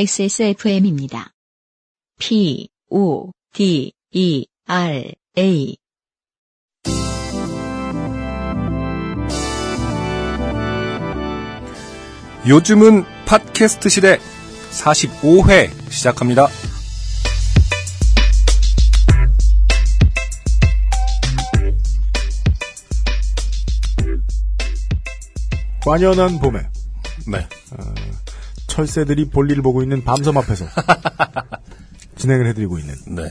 XSFM입니다. P, O, D, E, R, A. 요즘은 팟캐스트 시대 45회 시작합니다. 완연한 봄에 네. 철새들이 볼일을 보고 있는 밤섬 앞에서 진행을 해드리고 있는 네.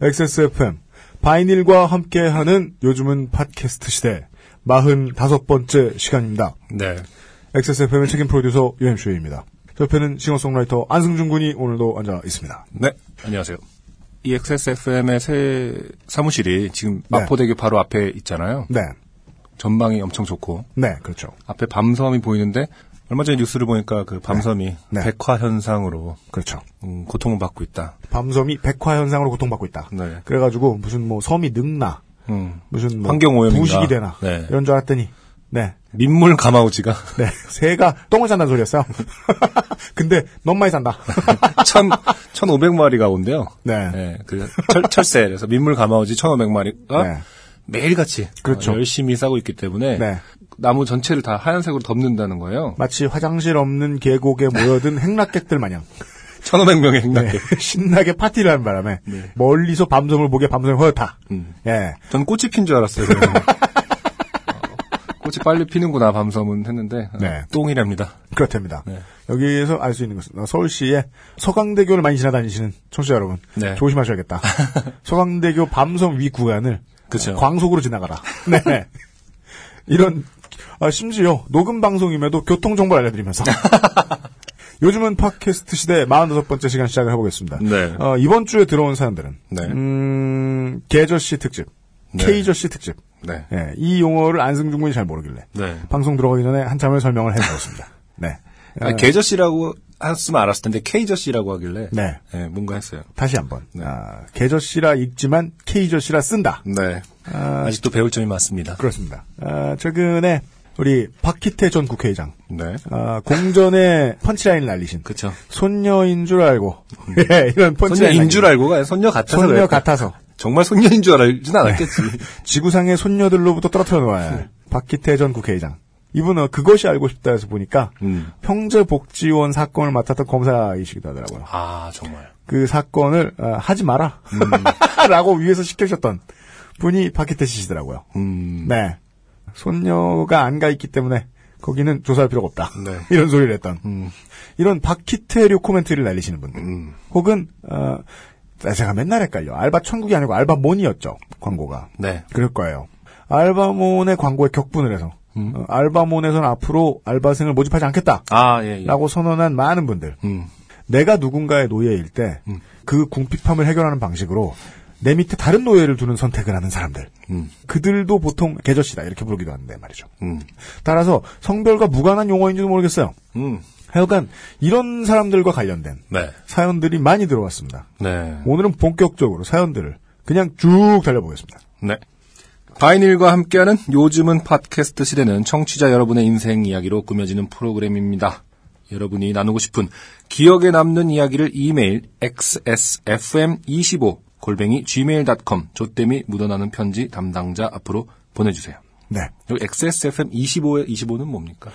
XSFM 바이닐과 함께하는 요즘은 팟캐스트 시대 45번째 시간입니다. 네. XSFM의 책임 프로듀서 유엠쇼입니다. 옆에는 싱어송라이터 안승준 군이 오늘도 앉아 있습니다. 네. 안녕하세요. 이 XSFM의 새 사무실이 지금 네. 마포대교 바로 앞에 있잖아요. 네, 전망이 엄청 좋고 네, 그렇죠. 앞에 밤섬이 보이는데 얼마 전에 뉴스를 보니까 그 밤섬이 네. 백화 현상으로 그렇죠. 음, 고통을 받고 있다. 밤섬이 백화 현상으로 고통받고 있다. 네. 그래가지고 무슨 뭐 섬이 늙나, 음. 무슨 뭐 환경 오염인가. 부식이 되나 네. 이런 줄 알았더니 네, 민물 가마우지가 네, 새가 똥을 싼다는 소리였어요. 근데 너무 많이 산다. 천, 1,500마리가 온대요. 네. 네, 그 철, 철새 그래서 민물 가마우지 1,500마리가 네. 매일같이 그렇죠. 어, 열심히 싸고 있기 때문에 네. 나무 전체를 다 하얀색으로 덮는다는 거예요. 마치 화장실 없는 계곡에 모여든 행락객들 마냥 1,500명의 행락객. 네, 신나게 파티를 하는 바람에 네. 멀리서 밤섬을 보게 밤섬이 허옇다. 음. 예. 전 꽃이 핀 줄 알았어요. 어, 꽃이 빨리 피는구나 밤섬은 했는데 어, 네. 똥이랍니다. 그렇답니다. 네. 여기에서 알 수 있는 것은 어, 서울시의 서강대교를 많이 지나다니시는 청취자 여러분 네. 조심하셔야겠다. 서강대교 밤섬 위 구간을 그쵸. 광속으로 지나가라. 네. 이런 아, 심지어 녹음 방송임에도 교통 정보를 알려드리면서 요즘은 팟캐스트 시대 45번째 시간 시작을 해보겠습니다. 네. 어, 이번 주에 들어온 사연들은 네. 음, 계저씨 특집, 네. 케이저씨 특집. 네. 예, 이 용어를 안승준 군이 잘 모르길래 네. 방송 들어가기 전에 한참을 설명을 해주었습니다. 네. 아, 계저씨라고 했으면 알았을 텐데 케이저씨라고 하길래 네. 네, 뭔가 했어요. 다시 한번. 네. 아, 계저씨라 읽지만 케이저씨라 쓴다. 네. 아, 직도 배울 점이 많습니다. 그렇습니다. 아, 최근에 우리 박희태 전 국회의장 네. 아, 공전에 펀치라인을 날리신 그쵸. 손녀인 줄 알고 예, 이런 펀치라인 손녀인 줄 알고가 손녀 같아서 손녀 그랬다. 같아서 정말 손녀인 줄 알진 않았겠지. 지구상의 손녀들로부터 떨어뜨려 놓아야 할 박희태 전 국회의장. 이분은 그것이 알고 싶다 해서 보니까 음. 평재복지원 사건을 맡았던 검사이시기도 하더라고요. 아 정말. 그 사건을 아, 하지 마라 음. 라고 위에서 시켜주셨던 분이 박희태 씨시더라고요. 음. 네. 손녀가 안 가 있기 때문에 거기는 조사할 필요가 없다. 네. 이런 소리를 했던 음. 이런 박희태류 코멘트를 날리시는 분들 음. 혹은 어, 제가 맨날 헷갈려 알바 천국이 아니고 알바몬이었죠 광고가 네. 그럴 거예요. 알바몬의 광고에 격분을 해서 음. 어, 알바몬에서는 앞으로 알바생을 모집하지 않겠다라고 아 예. 예. 선언한 많은 분들 음. 내가 누군가의 노예일 때그 음. 궁핍함을 해결하는 방식으로 내 밑에 다른 노예를 두는 선택을 하는 사람들 음. 그들도 보통 계저씨다 이렇게 부르기도 하는데 말이죠. 음. 따라서 성별과 무관한 용어인지도 모르겠어요. 음. 하여간 이런 사람들과 관련된 네. 사연들이 많이 들어왔습니다. 네. 오늘은 본격적으로 사연들을 그냥 쭉 달려보겠습니다. 네. 바이닐과 함께하는 요즘은 팟캐스트 시대는 청취자 여러분의 인생 이야기로 꾸며지는 프로그램입니다. 여러분이 나누고 싶은 기억에 남는 이야기를 이메일 xsfm25 골뱅이 gmail.com 조땜이 묻어나는 편지 담당자 앞으로 보내주세요. 네. 여기 XSFM25의 25는 뭡니까?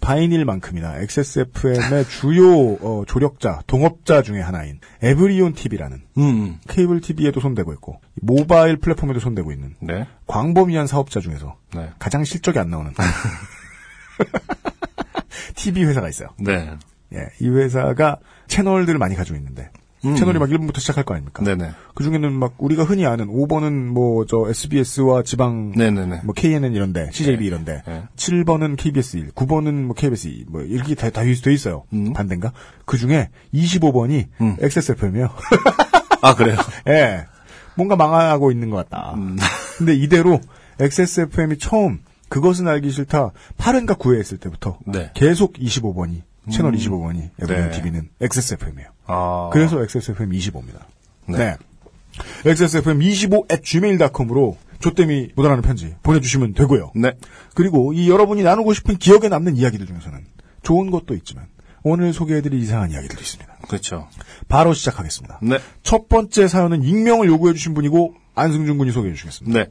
바이닐만큼이나 XSFM의 주요 어, 조력자, 동업자 중에 하나인 에브리온 TV라는 음, 케이블 TV에도 손대고 있고 모바일 플랫폼에도 손대고 있는 네. 광범위한 사업자 중에서 네. 가장 실적이 안 나오는 TV 회사가 있어요. 네. 예, 이 회사가 채널들을 많이 가지고 있는데 음. 채널이 막 1번부터 시작할 거 아닙니까? 네네. 그 중에는 막 우리가 흔히 아는 5번은 뭐 저 SBS와 지방 네네네. 뭐 KNN 이런데 CJB 네. 이런데 네. 7번은 KBS 1, 9번은 뭐 KBS 2, 뭐 이렇게 다, 다 돼 있어요. 음. 반대인가? 그 중에 25번이 음. XSFM이에요. 아, 그래요? 예. 뭔가 망하고 있는 것 같다. 음. 근데 이대로 XSFM이 처음 그것은 알기 싫다 8회인가 9회 했을 때부터 네. 계속 25번이 채널 25번이 에브리온 네. TV는 XSFM이에요. 아. 그래서 XSFM 25입니다. 네. 네. XSFM25 at gmail.com으로 조땜이 묻어나는 편지 보내주시면 되고요. 네. 그리고 이 여러분이 나누고 싶은 기억에 남는 이야기들 중에서는 좋은 것도 있지만 오늘 소개해드릴 이상한 이야기들이 있습니다. 그렇죠. 바로 시작하겠습니다. 네. 첫 번째 사연은 익명을 요구해주신 분이고 안승준 군이 소개해주시겠습니다. 네.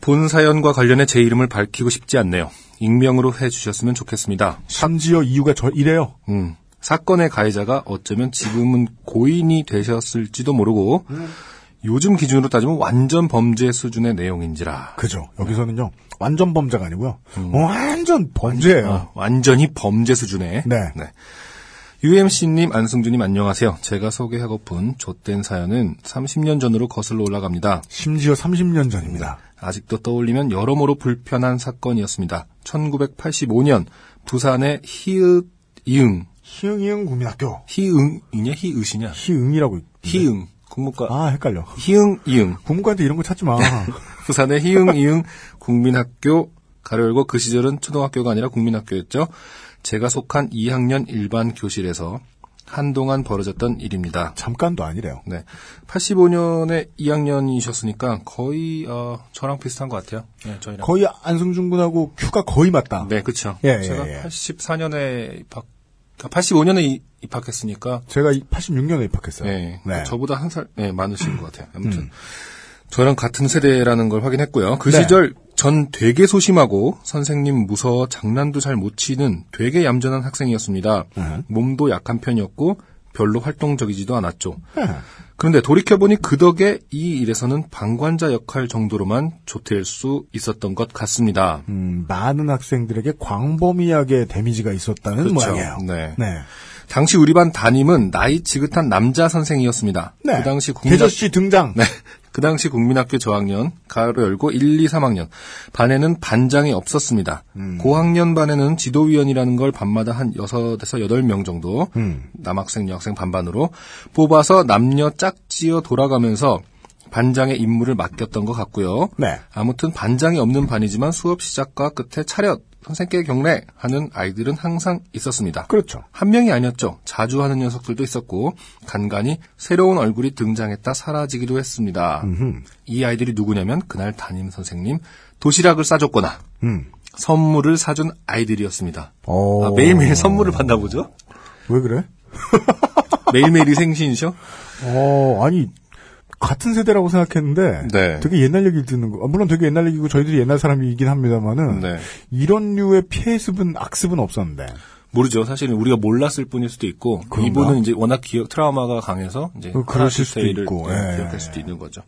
본 사연과 관련해 제 이름을 밝히고 싶지 않네요. 익명으로 해주셨으면 좋겠습니다. 심지어 이유가 저 이래요. 음, 사건의 가해자가 어쩌면 지금은 고인이 되셨을지도 모르고 요즘 기준으로 따지면 완전 범죄 수준의 내용인지라 그죠. 여기서는요 완전 범죄가 아니고요 완전 범죄예요. 어, 완전히 범죄 수준의 네. UMC님, 안승준님 안녕하세요. 제가 소개하고픈 좆된 사연은 30년 전으로 거슬러 올라갑니다. 심지어 30년 전입니다. 아직도 떠올리면 여러모로 불편한 사건이었습니다. 1985년 부산의 히읗 이응 희응이응 국민학교 히읗이냐 희응이라고 있- 히응 국문과 아 헷갈려. 히응 이응 부모한테 이런 거 찾지 마. 부산의 히응 이응 국민학교 가로 열고 그 시절은 초등학교가 아니라 국민학교였죠. 제가 속한 2학년 일반 교실에서 한동안 벌어졌던 일입니다. 잠깐도 아니래요. 네. 85년에 2학년이셨으니까 거의 어, 저랑 비슷한 것 같아요. 네, 저희랑. 거의 안승준 군하고 큐가 거의 맞다. 네, 그렇죠. 예, 예, 제가 예. 84년에 입학 85년에 입학했으니까 제가 86년에 입학했어요. 네. 네. 저보다 한 살 네, 많으신 것 같아요. 아무튼 저랑 같은 세대라는 걸 확인했고요. 그 네. 시절 전 되게 소심하고 선생님 무서워 장난도 잘 못 치는 되게 얌전한 학생이었습니다. 네. 몸도 약한 편이었고 별로 활동적이지도 않았죠. 네. 그런데 돌이켜보니 그 덕에 이 일에서는 방관자 역할 정도로만 조퇴할 수 있었던 것 같습니다. 음, 많은 학생들에게 광범위하게 데미지가 있었다는 그렇죠. 모양이에요. 네. 네. 당시 우리 반 담임은 나이 지긋한 남자 선생이었습니다. 네. 그 당시 국민학... 대저씨 등장. 네. 그 당시 국민학교 저학년, 가로 열고 1, 2, 3학년. 반에는 반장이 없었습니다. 음. 고학년 반에는 지도위원이라는 걸 밤마다 한 6에서 8명 정도, 음. 남학생, 여학생 반반으로 뽑아서 남녀 짝지어 돌아가면서 반장의 임무를 맡겼던 것 같고요. 네. 아무튼 반장이 없는 반이지만 수업 시작과 끝에 차렷, 선생께 경례 하는 아이들은 항상 있었습니다. 그렇죠. 한 명이 아니었죠. 자주 하는 녀석들도 있었고 간간히 새로운 얼굴이 등장했다 사라지기도 했습니다. 이 아이들이 누구냐면 그날 담임 선생님 도시락을 싸줬거나 음. 선물을 사준 아이들이었습니다. 어. 아, 매일매일 선물을 받나 보죠? 왜 그래? 매일매일이 생신이셔? 어, 아니, 같은 세대라고 생각했는데, 네. 되게 옛날 얘기를 듣는 거, 아, 물론 되게 옛날 얘기고 저희들이 옛날 사람이긴 합니다만은, 네. 이런 류의 피해습은, 악습은 없었는데, 모르죠. 사실은 우리가 몰랐을 뿐일 수도 있고 그런가? 이분은 이제 워낙 기억 트라우마가 강해서 이제 어, 그러실 수도 있고, 네, 예. 기억할 수도 있는 거죠.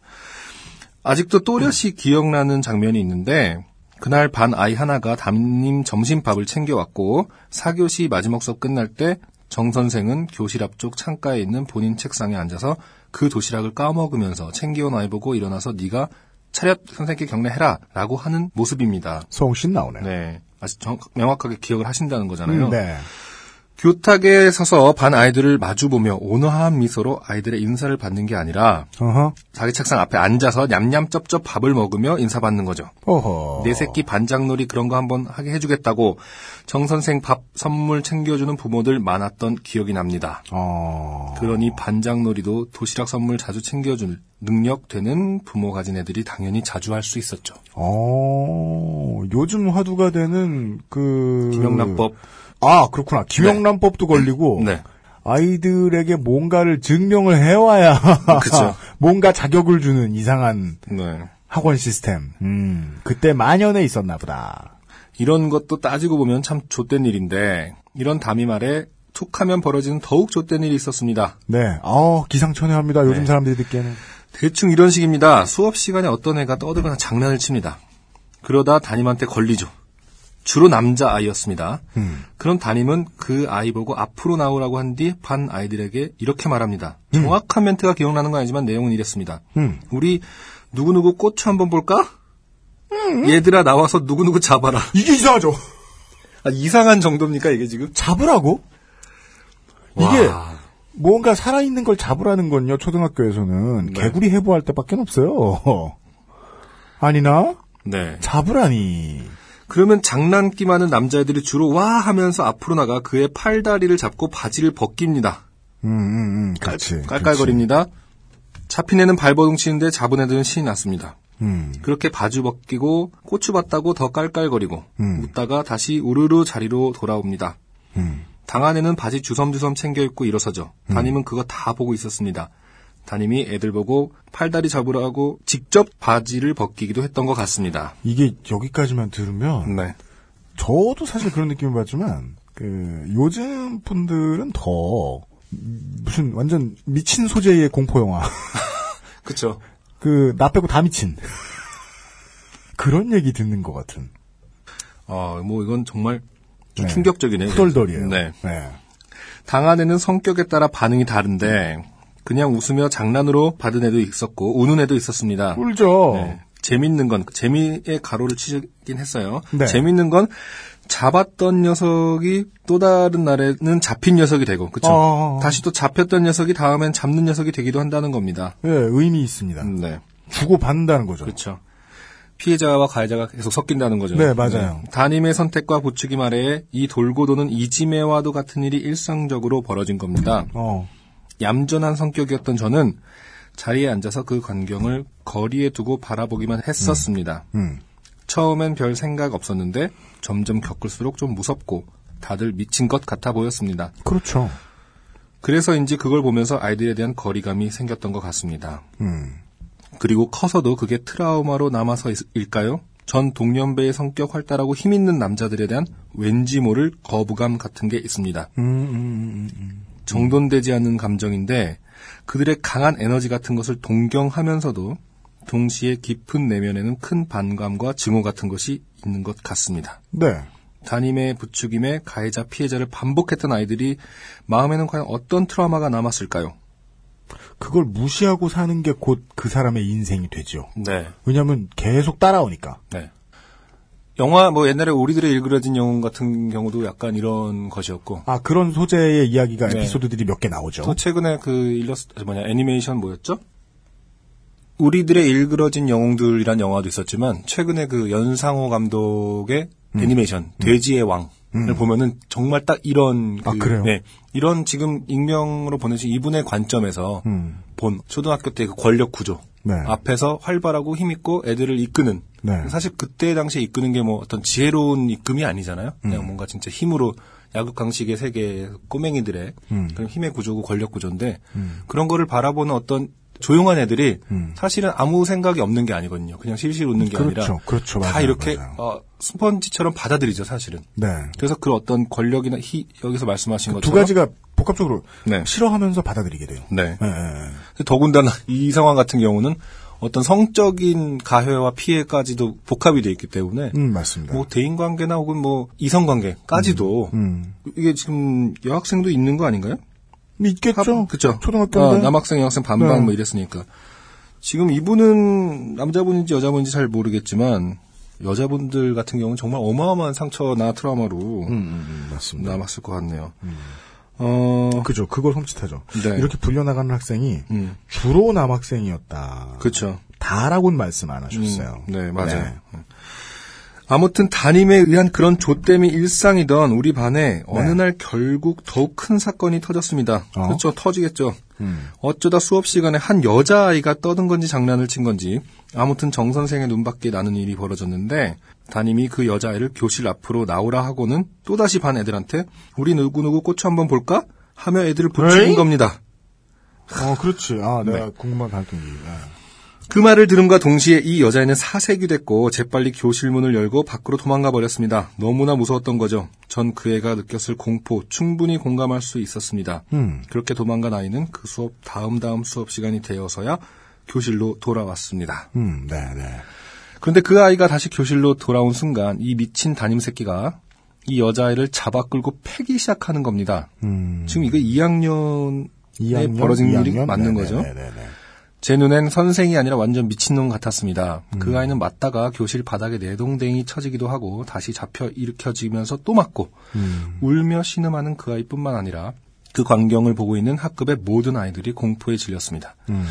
아직도 또렷이 기억나는 장면이 있는데 그날 반 아이 하나가 담임 점심밥을 챙겨왔고 4교시 마지막 수업 끝날 때 정 선생은 교실 앞쪽 창가에 있는 본인 책상에 앉아서 그 도시락을 까먹으면서 챙겨온 아이 보고 일어나서 네가 차렷 선생께 경례해라 라고 하는 모습입니다. 성신 나오네요. 네, 아주 정, 명확하게 기억을 하신다는 거잖아요. 음, 네. 교탁에 서서 반 아이들을 마주보며 온화한 미소로 아이들의 인사를 받는 게 아니라 어허. 자기 책상 앞에 앉아서 냠냠쩝쩝 밥을 먹으며 인사받는 거죠. 어허. 내 새끼 반장놀이 그런 거 한번 하게 해주겠다고 정 선생 밥 선물 챙겨주는 부모들 많았던 기억이 납니다. 어. 그러니 반장놀이도 도시락 선물 자주 챙겨줄 능력 되는 부모 가진 애들이 당연히 자주 할 수 있었죠. 어, 요즘 화두가 되는 그 김영란법. 아 그렇구나. 김영란법도 걸리고 네. 아이들에게 뭔가를 증명을 해와야 그쵸. 뭔가 자격을 주는 이상한 네. 학원 시스템. 음, 그때 만연해 있었나 보다. 이런 것도 따지고 보면 참 좆된 일인데 이런 담임 아래 툭하면 벌어지는 더욱 좆된 일이 있었습니다. 네, 어 기상천외합니다. 요즘 네. 사람들이 듣기에는. 대충 이런 식입니다. 수업 시간에 어떤 애가 떠들거나 장난을 칩니다. 그러다 담임한테 걸리죠. 주로 남자 아이였습니다. 음. 그럼 담임은 그 아이 보고 앞으로 나오라고 한 뒤 반 아이들에게 이렇게 말합니다. 정확한 멘트가 기억나는 건 아니지만 내용은 이랬습니다. 음. 우리 누구누구 고추 한번 볼까? 얘들아 나와서 누구누구 잡아라. 이게 이상하죠. 아, 이상한 정도입니까 이게 지금? 잡으라고? 이게 와. 뭔가 살아있는 걸 잡으라는 건요, 초등학교에서는 네. 개구리 해부할 때밖에 없어요. 아니나? 네. 잡으라니. 그러면 장난기 많은 남자애들이 주로 와 하면서 앞으로 나가 그의 팔다리를 잡고 바지를 벗깁니다. 음, 음, 음, 그렇지. 깔깔거립니다. 잡힌 애는 발버둥 치는데 잡은 애들은 신이 났습니다. 음, 그렇게 바지 벗기고 고추 봤다고 더 깔깔거리고 음. 웃다가 다시 우르르 자리로 돌아옵니다. 음. 방 안에는 바지 주섬주섬 챙겨 입고 일어서죠. 담임은 그거 다 보고 있었습니다. 담임이 애들 보고 팔다리 잡으라고 직접 바지를 벗기기도 했던 것 같습니다. 이게 여기까지만 들으면 네. 저도 사실 그런 느낌을 받지만 그 요즘 분들은 더 무슨 완전 미친 소재의 공포 영화 그쵸. 그나 빼고 다 미친 그런 얘기 듣는 것 같은 어, 뭐 이건 정말 좀 네. 충격적이네요. 후덜덜이에요. 네. 네. 당 안에는 성격에 따라 반응이 다른데 그냥 웃으며 장난으로 받은 애도 있었고 우는 애도 있었습니다. 꿀죠. 네. 재밌는 건 재미의 가로를 치긴 했어요. 네. 재밌는 건 잡았던 녀석이 또 다른 날에는 잡힌 녀석이 되고 그쵸 어. 다시 또 잡혔던 녀석이 다음엔 잡는 녀석이 되기도 한다는 겁니다. 네, 의미 있습니다. 네. 주고 받는다는 거죠. 그렇죠. 피해자와 가해자가 계속 섞인다는 거죠. 네, 맞아요. 담임의 선택과 부추김 아래에 이 돌고 도는 이지매와도 같은 일이 일상적으로 벌어진 겁니다. 어. 얌전한 성격이었던 저는 자리에 앉아서 그 광경을 거리에 두고 바라보기만 했었습니다. 음. 처음엔 별 생각 없었는데 점점 겪을수록 좀 무섭고 다들 미친 것 같아 보였습니다. 그렇죠. 그래서인지 그걸 보면서 아이들에 대한 거리감이 생겼던 것 같습니다. 음. 그리고 커서도 그게 트라우마로 남아서일까요? 전 동년배의 성격 활달하고 힘 있는 남자들에 대한 왠지 모를 거부감 같은 게 있습니다. 음, 음, 음, 음. 정돈되지 않는 감정인데 그들의 강한 에너지 같은 것을 동경하면서도 동시에 깊은 내면에는 큰 반감과 증오 같은 것이 있는 것 같습니다. 네. 담임의 부추김에 가해자 피해자를 반복했던 아이들이 마음에는 과연 어떤 트라우마가 남았을까요? 그걸 무시하고 사는 게 곧 그 사람의 인생이 되죠. 네. 왜냐하면 계속 따라오니까. 네. 영화 뭐 옛날에 우리들의 일그러진 영웅 같은 경우도 약간 이런 것이었고 아 그런 소재의 이야기가 네. 에피소드들이 몇 개 나오죠. 또 최근에 그 일러스트 뭐냐 애니메이션 뭐였죠? 우리들의 일그러진 영웅들이란 영화도 있었지만 최근에 그 연상호 감독의 음. 애니메이션 돼지의 왕 을 보면은 정말 딱 이런 그, 아, 그래요? 네, 이런 지금 익명으로 보내신 이분의 관점에서 음. 본 초등학교 때 그 권력 구조 네. 앞에서 활발하고 힘 있고 애들을 이끄는 네. 사실 그때 당시에 이끄는 게 뭐 어떤 지혜로운 이끌이 아니잖아요. 그냥 음. 뭔가 진짜 힘으로 야극강식의 세계 꼬맹이들의 음. 그런 힘의 구조고 권력 구조인데 그런 거를 바라보는 어떤 조용한 애들이 사실은 아무 생각이 없는 게 아니거든요. 그냥 실실 웃는 게 음. 그렇죠. 아니라 그렇죠. 다 맞아요. 이렇게 맞아요. 어, 스펀지처럼 받아들이죠, 사실은. 네. 그래서 그 어떤 권력이나 희 여기서 말씀하신 두 것처럼 가지가 복합적으로 네. 싫어하면서 받아들이게 돼요. 네. 예, 예. 더군다나 이 상황 같은 경우는 어떤 성적인 가해와 피해까지도 복합이 돼 있기 때문에 음, 맞습니다. 뭐 대인 관계나 혹은 뭐 이성 관계까지도 음. 이게 지금 여학생도 있는 거 아닌가요? 있겠죠. 그죠. 초등학교인데. 어, 남학생, 여학생 반반 네. 뭐 이랬으니까. 지금 이분은 남자분인지 여자분인지 잘 모르겠지만 여자분들 같은 경우는 정말 어마어마한 상처나 트라우마로 음, 음, 음, 맞습니다. 남았을 것 같네요. 어, 그죠. 그걸 험칫하죠. 네. 이렇게 불려나가는 학생이 음, 주로 남학생이었다. 그렇죠. 다라고는 말씀 안 하셨어요. 음, 네, 맞아요. 아무튼 담임에 의한 그런 조땜이 일상이던 우리 반에 어느 네. 날 결국 더욱 큰 사건이 터졌습니다. 어? 그렇죠, 터지겠죠. 음. 어쩌다 수업 시간에 한 여자아이가 떠든 건지 장난을 친 건지 아무튼 정 선생의 눈밖에 나는 일이 벌어졌는데 담임이 그 여자아이를 교실 앞으로 나오라 하고는 또다시 반 애들한테 우리 누구누구 고추 한번 볼까? 하며 애들을 부추긴 에이? 겁니다. 어, 그렇지. 아, 네. 내가 궁금한 발동기. 예. 그 말을 들음과 동시에 이 여자애는 사색이 됐고 재빨리 교실 문을 열고 밖으로 도망가 버렸습니다. 너무나 무서웠던 거죠. 전 그 애가 느꼈을 공포 충분히 공감할 수 있었습니다. 음. 그렇게 도망간 아이는 그 수업 다음 다음 수업 시간이 되어서야 교실로 돌아왔습니다. 음, 네, 네. 그런데 그 아이가 다시 교실로 돌아온 순간 이 미친 담임 새끼가 이 여자아이를 잡아 끌고 패기 시작하는 겁니다. 음. 지금 이거 2학년에 2학년, 벌어진 일이 2학년? 맞는 네네, 거죠. 네네네. 제 눈엔 선생이 아니라 완전 미친놈 같았습니다. 음. 그 아이는 맞다가 교실 바닥에 내동댕이 쳐지기도 하고 다시 잡혀 일으켜지면서 또 맞고 음. 울며 신음하는 그 아이뿐만 아니라 그 광경을 보고 있는 학급의 모든 아이들이 공포에 질렸습니다. 음.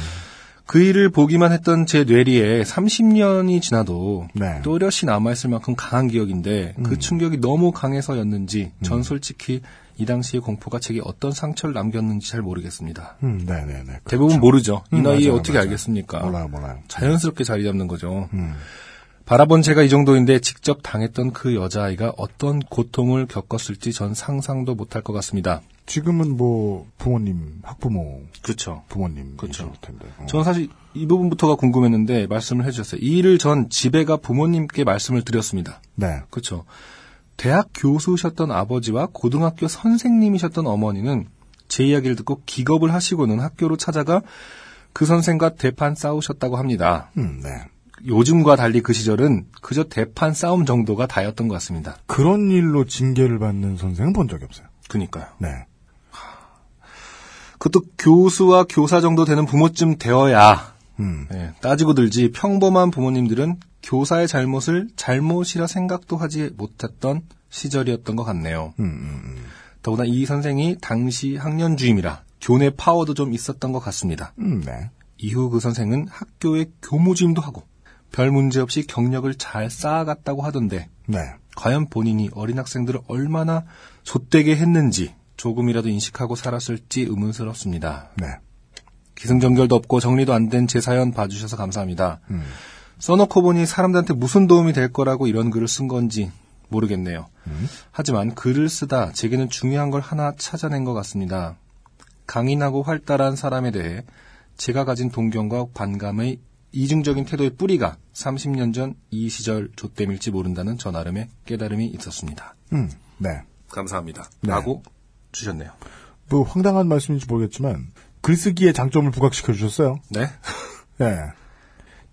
그 일을 보기만 했던 제 뇌리에 30년이 지나도 네. 또렷이 남아있을 만큼 강한 기억인데 그 충격이 너무 강해서였는지 전 솔직히 이 당시의 공포가 제게 어떤 상처를 남겼는지 잘 모르겠습니다. 음, 네네네. 대부분 모르죠. 이 음, 나이에 맞아요, 어떻게 맞아요. 알겠습니까? 몰라요, 몰라요. 자연스럽게 자리 잡는 거죠. 음. 바라본 제가 이 정도인데 직접 당했던 그 여자아이가 어떤 고통을 겪었을지 전 상상도 못할 것 같습니다. 지금은 뭐 부모님, 학부모, 그렇죠. 부모님. 을 텐데. 어. 저는 사실 이 부분부터가 궁금했는데 말씀을 해주셨어요. 이 일을 전 집에가 부모님께 말씀을 드렸습니다. 네. 그렇죠. 대학 교수셨던 아버지와 고등학교 선생님이셨던 어머니는 제 이야기를 듣고 기겁을 하시고는 학교로 찾아가 그 선생과 대판 싸우셨다고 합니다. 음, 네. 요즘과 달리 그 시절은 그저 대판 싸움 정도가 다였던 것 같습니다. 그런 일로 징계를 받는 선생은 본 적이 없어요. 그니까요. 네. 그것도 교수와 교사 정도 되는 부모쯤 되어야 음. 예, 따지고 들지 평범한 부모님들은 교사의 잘못을 잘못이라 생각도 하지 못했던 시절이었던 것 같네요. 음, 음, 음. 더구나 이 선생이 당시 학년 주임이라 교내 파워도 좀 있었던 것 같습니다. 음, 네. 이후 그 선생은 학교의 교무주임도 하고 별 문제 없이 경력을 잘 쌓아갔다고 하던데 네. 과연 본인이 어린 학생들을 얼마나 좆되게 했는지 조금이라도 인식하고 살았을지 의문스럽습니다. 네. 기승전결도 없고 정리도 안 된 제 사연 봐주셔서 감사합니다. 음. 써놓고 보니 사람들한테 무슨 도움이 될 거라고 이런 글을 쓴 건지 모르겠네요. 하지만 글을 쓰다 제게는 중요한 걸 하나 찾아낸 것 같습니다. 강인하고 활달한 사람에 대해 제가 가진 동경과 반감의 이중적인 태도의 뿌리가 30년 전 이 시절 조땜일지 모른다는 저 나름의 깨달음이 있었습니다. 음, 네. 감사합니다. 네. 라고 주셨네요. 뭐 황당한 말씀인지 모르겠지만 글쓰기의 장점을 부각시켜 주셨어요. 네. 예.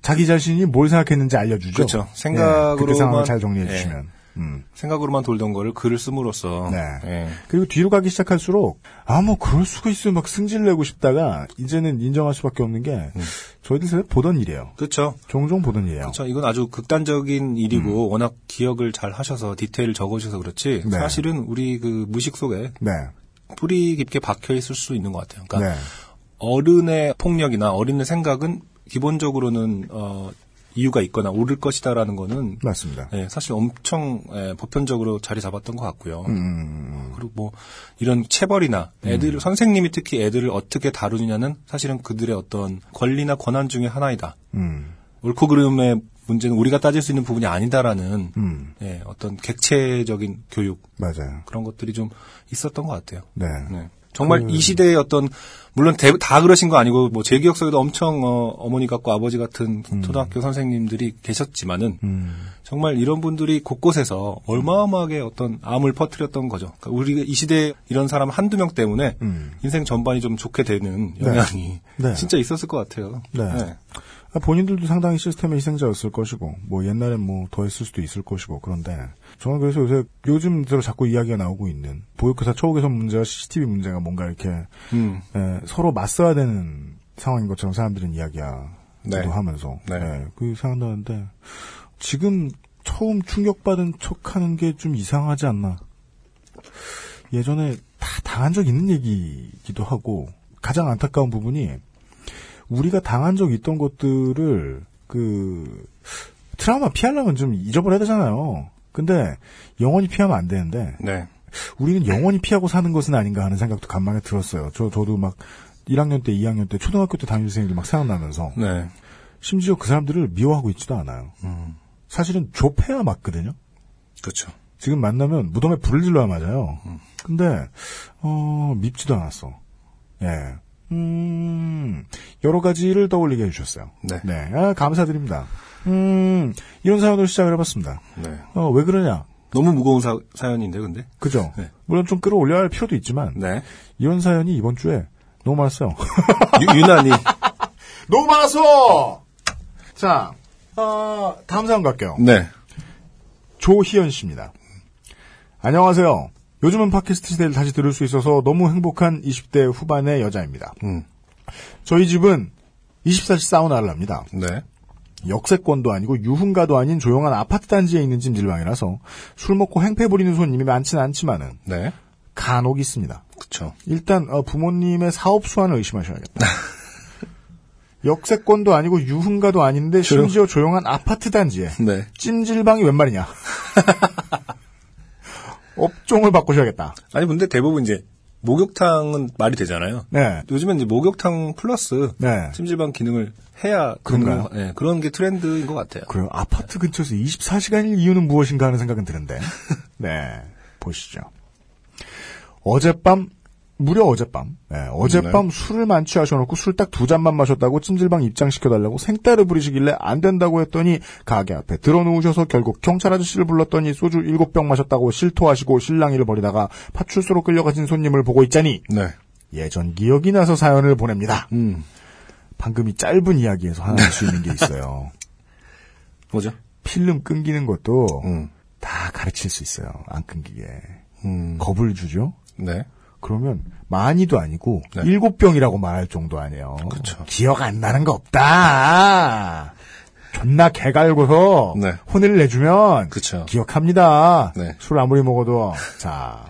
자기 자신이 뭘 생각했는지 알려주죠. 그렇죠. 예, 생각으로만- 그때 상황을 잘 정리해 예. 주시면. 음. 생각으로만 돌던 거를 글을 씀으로써 네. 예. 그리고 뒤로 가기 시작할수록 아 뭐 그럴 수가 있어요 막 승질 내고 싶다가 이제는 인정할 수밖에 없는 게 음. 저희들 세대 보던 일이에요. 그렇죠. 종종 보던 일이에요. 그렇죠. 이건 아주 극단적인 일이고 워낙 기억을 잘 하셔서 디테일을 적어주셔서 그렇지 네. 사실은 우리 그 무식 속에 네. 뿌리 깊게 박혀 있을 수 있는 것 같아요. 그러니까 네. 어른의 폭력이나 어린의 생각은 기본적으로는 어, 이유가 있거나 옳을 것이다라는 거는 맞습니다. 예, 사실 엄청 예, 보편적으로 자리 잡았던 것 같고요. 음, 그리고 뭐 이런 체벌이나 애들 선생님이 특히 애들을 어떻게 다루느냐는 사실은 그들의 어떤 권리나 권한 중의 하나이다. 음, 옳고 그름의 문제는 우리가 따질 수 있는 부분이 아니다라는 음, 예, 어떤 객체적인 교육 맞아요. 그런 것들이 좀 있었던 것 같아요. 네. 네. 정말 그- 이 시대의 어떤 물론 대- 다 그러신 거 아니고 뭐 제 기억 속에도 엄청 어, 머니 같고 아버지 같은 초등학교 선생님들이 계셨지만은 음, 정말 이런 분들이 곳곳에서 어마어마하게 어떤 암을 퍼뜨렸던 거죠. 그러니까 우리가 이 시대에 이런 사람 한두 명 때문에 음. 인생 전반이 좀 좋게 되는 영향이 네. 진짜 있었을 것 같아요. 네. 아, 본인들도 상당히 시스템의 희생자였을 것이고, 뭐 옛날엔 뭐 더 했을 수도 있을 것이고, 그런데, 저는 그래서 요새, 요즘 들어 자꾸 이야기가 나오고 있는, 보육교사 처우 개선 문제와 CCTV 문제가 뭔가 이렇게, 음. 에, 서로 맞서야 되는 상황인 것처럼 사람들은 이야기하기도 네. 하면서, 네. 예, 그 생각나는데, 지금 처음 충격받은 척 하는 게 좀 이상하지 않나. 예전에 다 당한 적 있는 얘기이기도 하고, 가장 안타까운 부분이, 우리가 당한 적 있던 것들을 그 트라우마 피하려면 좀 잊어버려야 되잖아요. 근데 영원히 피하면 안 되는데 네. 우리는 영원히 피하고 사는 것은 아닌가 하는 생각도 간만에 들었어요. 저 저도 막 1학년 때, 2학년 때 초등학교 때 담임선생님들 막 생각나면서 네. 심지어 그 사람들을 미워하고 있지도 않아요. 음. 사실은 좁해야 맞거든요. 그렇죠. 지금 만나면 무덤에 불을 질러야 맞아요. 근데 어 밉지도 않았어. 예. 음, 여러 가지를 떠올리게 해주셨어요. 네. 네, 아, 감사드립니다. 음, 이런 사연으로 시작을 해봤습니다. 네. 어, 왜 그러냐? 너무 무거운 사, 사연인데 근데. 그죠? 네. 물론 좀 끌어올려야 할 필요도 있지만, 네. 이런 사연이 이번 주에 너무 많았어요. 유, 유난히 너무 많았어! 자, 어, 다음 사연 갈게요. 네. 조희연 씨입니다. 안녕하세요. 요즘은 팟캐스트 시대를 다시 들을 수 있어서 너무 행복한 20대 후반의 여자입니다. 음. 저희 집은 24시 사우나를 합니다. 네. 역세권도 아니고 유흥가도 아닌 조용한 아파트 단지에 있는 찜질방이라서 술 먹고 행패 부리는 손님이 많지는 않지만은 네. 간혹 있습니다. 그쵸. 일단 어, 부모님의 사업 수완을 의심하셔야겠다. 역세권도 아니고 유흥가도 아닌데 심지어 조용한 아파트 단지에 네. 찜질방이 웬 말이냐. 업종을 바꾸셔야겠다. 아니 근데 대부분 이제 목욕탕은 말이 되잖아요. 네. 요즘엔 이제 목욕탕 플러스 네. 찜질방 기능을 해야 그런가요? 거- 네, 그런 게 트렌드인 것 같아요. 그래요. 아파트 근처에서 24시간일 이유는 무엇인가 하는 생각은 드는데. 네. 보시죠. 어젯밤, 무려 어젯밤, 네, 어젯밤 술을 만취하셔놓고 술 딱 두 잔만 마셨다고 찜질방 입장시켜달라고 생떼를 부리시길래 안 된다고 했더니 가게 앞에 들어놓으셔서 결국 경찰 아저씨를 불렀더니 소주 일곱 병 마셨다고 실토하시고 실랑이를 벌이다가 파출소로 끌려가신 손님을 보고 있자니 네. 예전 기억이 나서 사연을 보냅니다. 음. 방금 이 짧은 이야기에서 하나 알 수 있는 게 있어요. 뭐죠? 필름 끊기는 것도 음. 다 가르칠 수 있어요. 안 끊기게. 음. 겁을 주죠? 네. 그러면 많이도 아니고 네. 일곱 병이라고 말할 정도 아니에요. 그쵸. 기억 안 나는 거 없다. 존나 개갈고서 네. 혼을 내주면 그쵸. 기억합니다. 네. 술 아무리 먹어도 자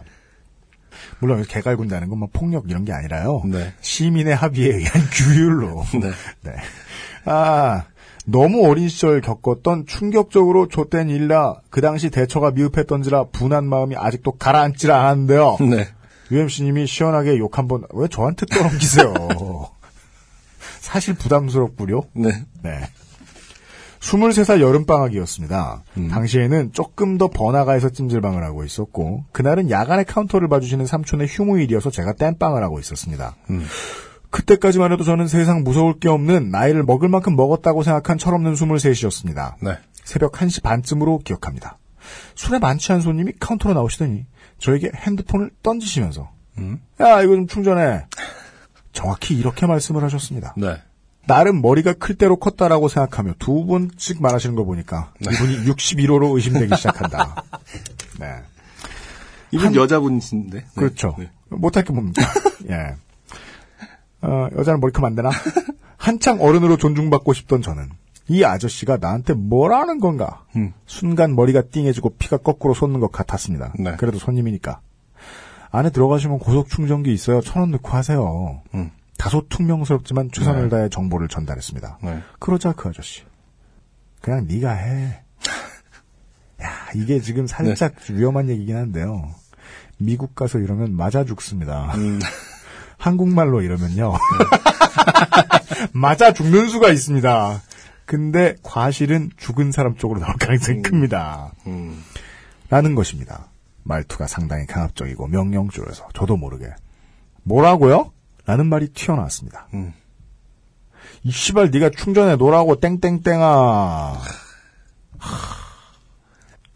물론 개갈군다는 건 뭐 폭력 이런 게 아니라요. 네. 시민의 합의에 의한 규율로. 네. 네. 아, 너무 어린 시절 겪었던 충격적으로 좆된 일이라 그 당시 대처가 미흡했던지라 분한 마음이 아직도 가라앉질 않았는데요. 네. UMC님이 시원하게 욕 한번 왜 저한테 떠넘기세요? 사실 부담스럽구려. 네. 네. 23살 여름방학이었습니다. 음. 당시에는 조금 더 번화가에서 찜질방을 하고 있었고, 그날은 야간에 카운터를 봐주시는 삼촌의 휴무일이어서 제가 땜빵을 하고 있었습니다. 음. 그때까지만 해도 저는 세상 무서울 게 없는 나이를 먹을 만큼 먹었다고 생각한 철없는 23이었습니다. 네. 새벽 1시 반쯤으로 기억합니다. 술에 만취한 손님이 카운터로 나오시더니 저에게 핸드폰을 던지시면서 음. 야 이거 좀 충전해. 정확히 이렇게 말씀을 하셨습니다. 네. 나름 머리가 클 대로 컸다라고 생각하며 두 번씩 말하시는 거 보니까 이분이 61호로 의심되기 시작한다. 네. 이분 여자분이신데. 네. 그렇죠. 네. 못할 게 뭡니까? 예. 어, 여자는 머리 크면 안 되나? 한창 어른으로 존중받고 싶던 저는 이 아저씨가 나한테 뭐라는 건가? 음. 순간 머리가 띵해지고 피가 거꾸로 솟는 것 같았습니다. 네. 그래도 손님이니까. 안에 들어가시면 고속 충전기 있어요. 천 원 넣고 하세요. 음. 다소 퉁명스럽지만 최선을 네. 다해 정보를 전달했습니다. 네. 그러자 그 아저씨 그냥 네가 해. 야 이게 지금 살짝 네. 위험한 얘기긴 한데요. 미국 가서 이러면 맞아 죽습니다. 음. 한국말로 이러면요. 맞아 죽는 수가 있습니다. 근데 과실은 죽은 사람 쪽으로 나올 가능성이 큽니다. 음. 라는 것입니다. 말투가 상당히 강압적이고 명령조여서 저도 모르게 뭐라고요? 라는 말이 튀어나왔습니다. 음. 이 씨발 네가 충전해 놓으라고 땡땡땡아. 하,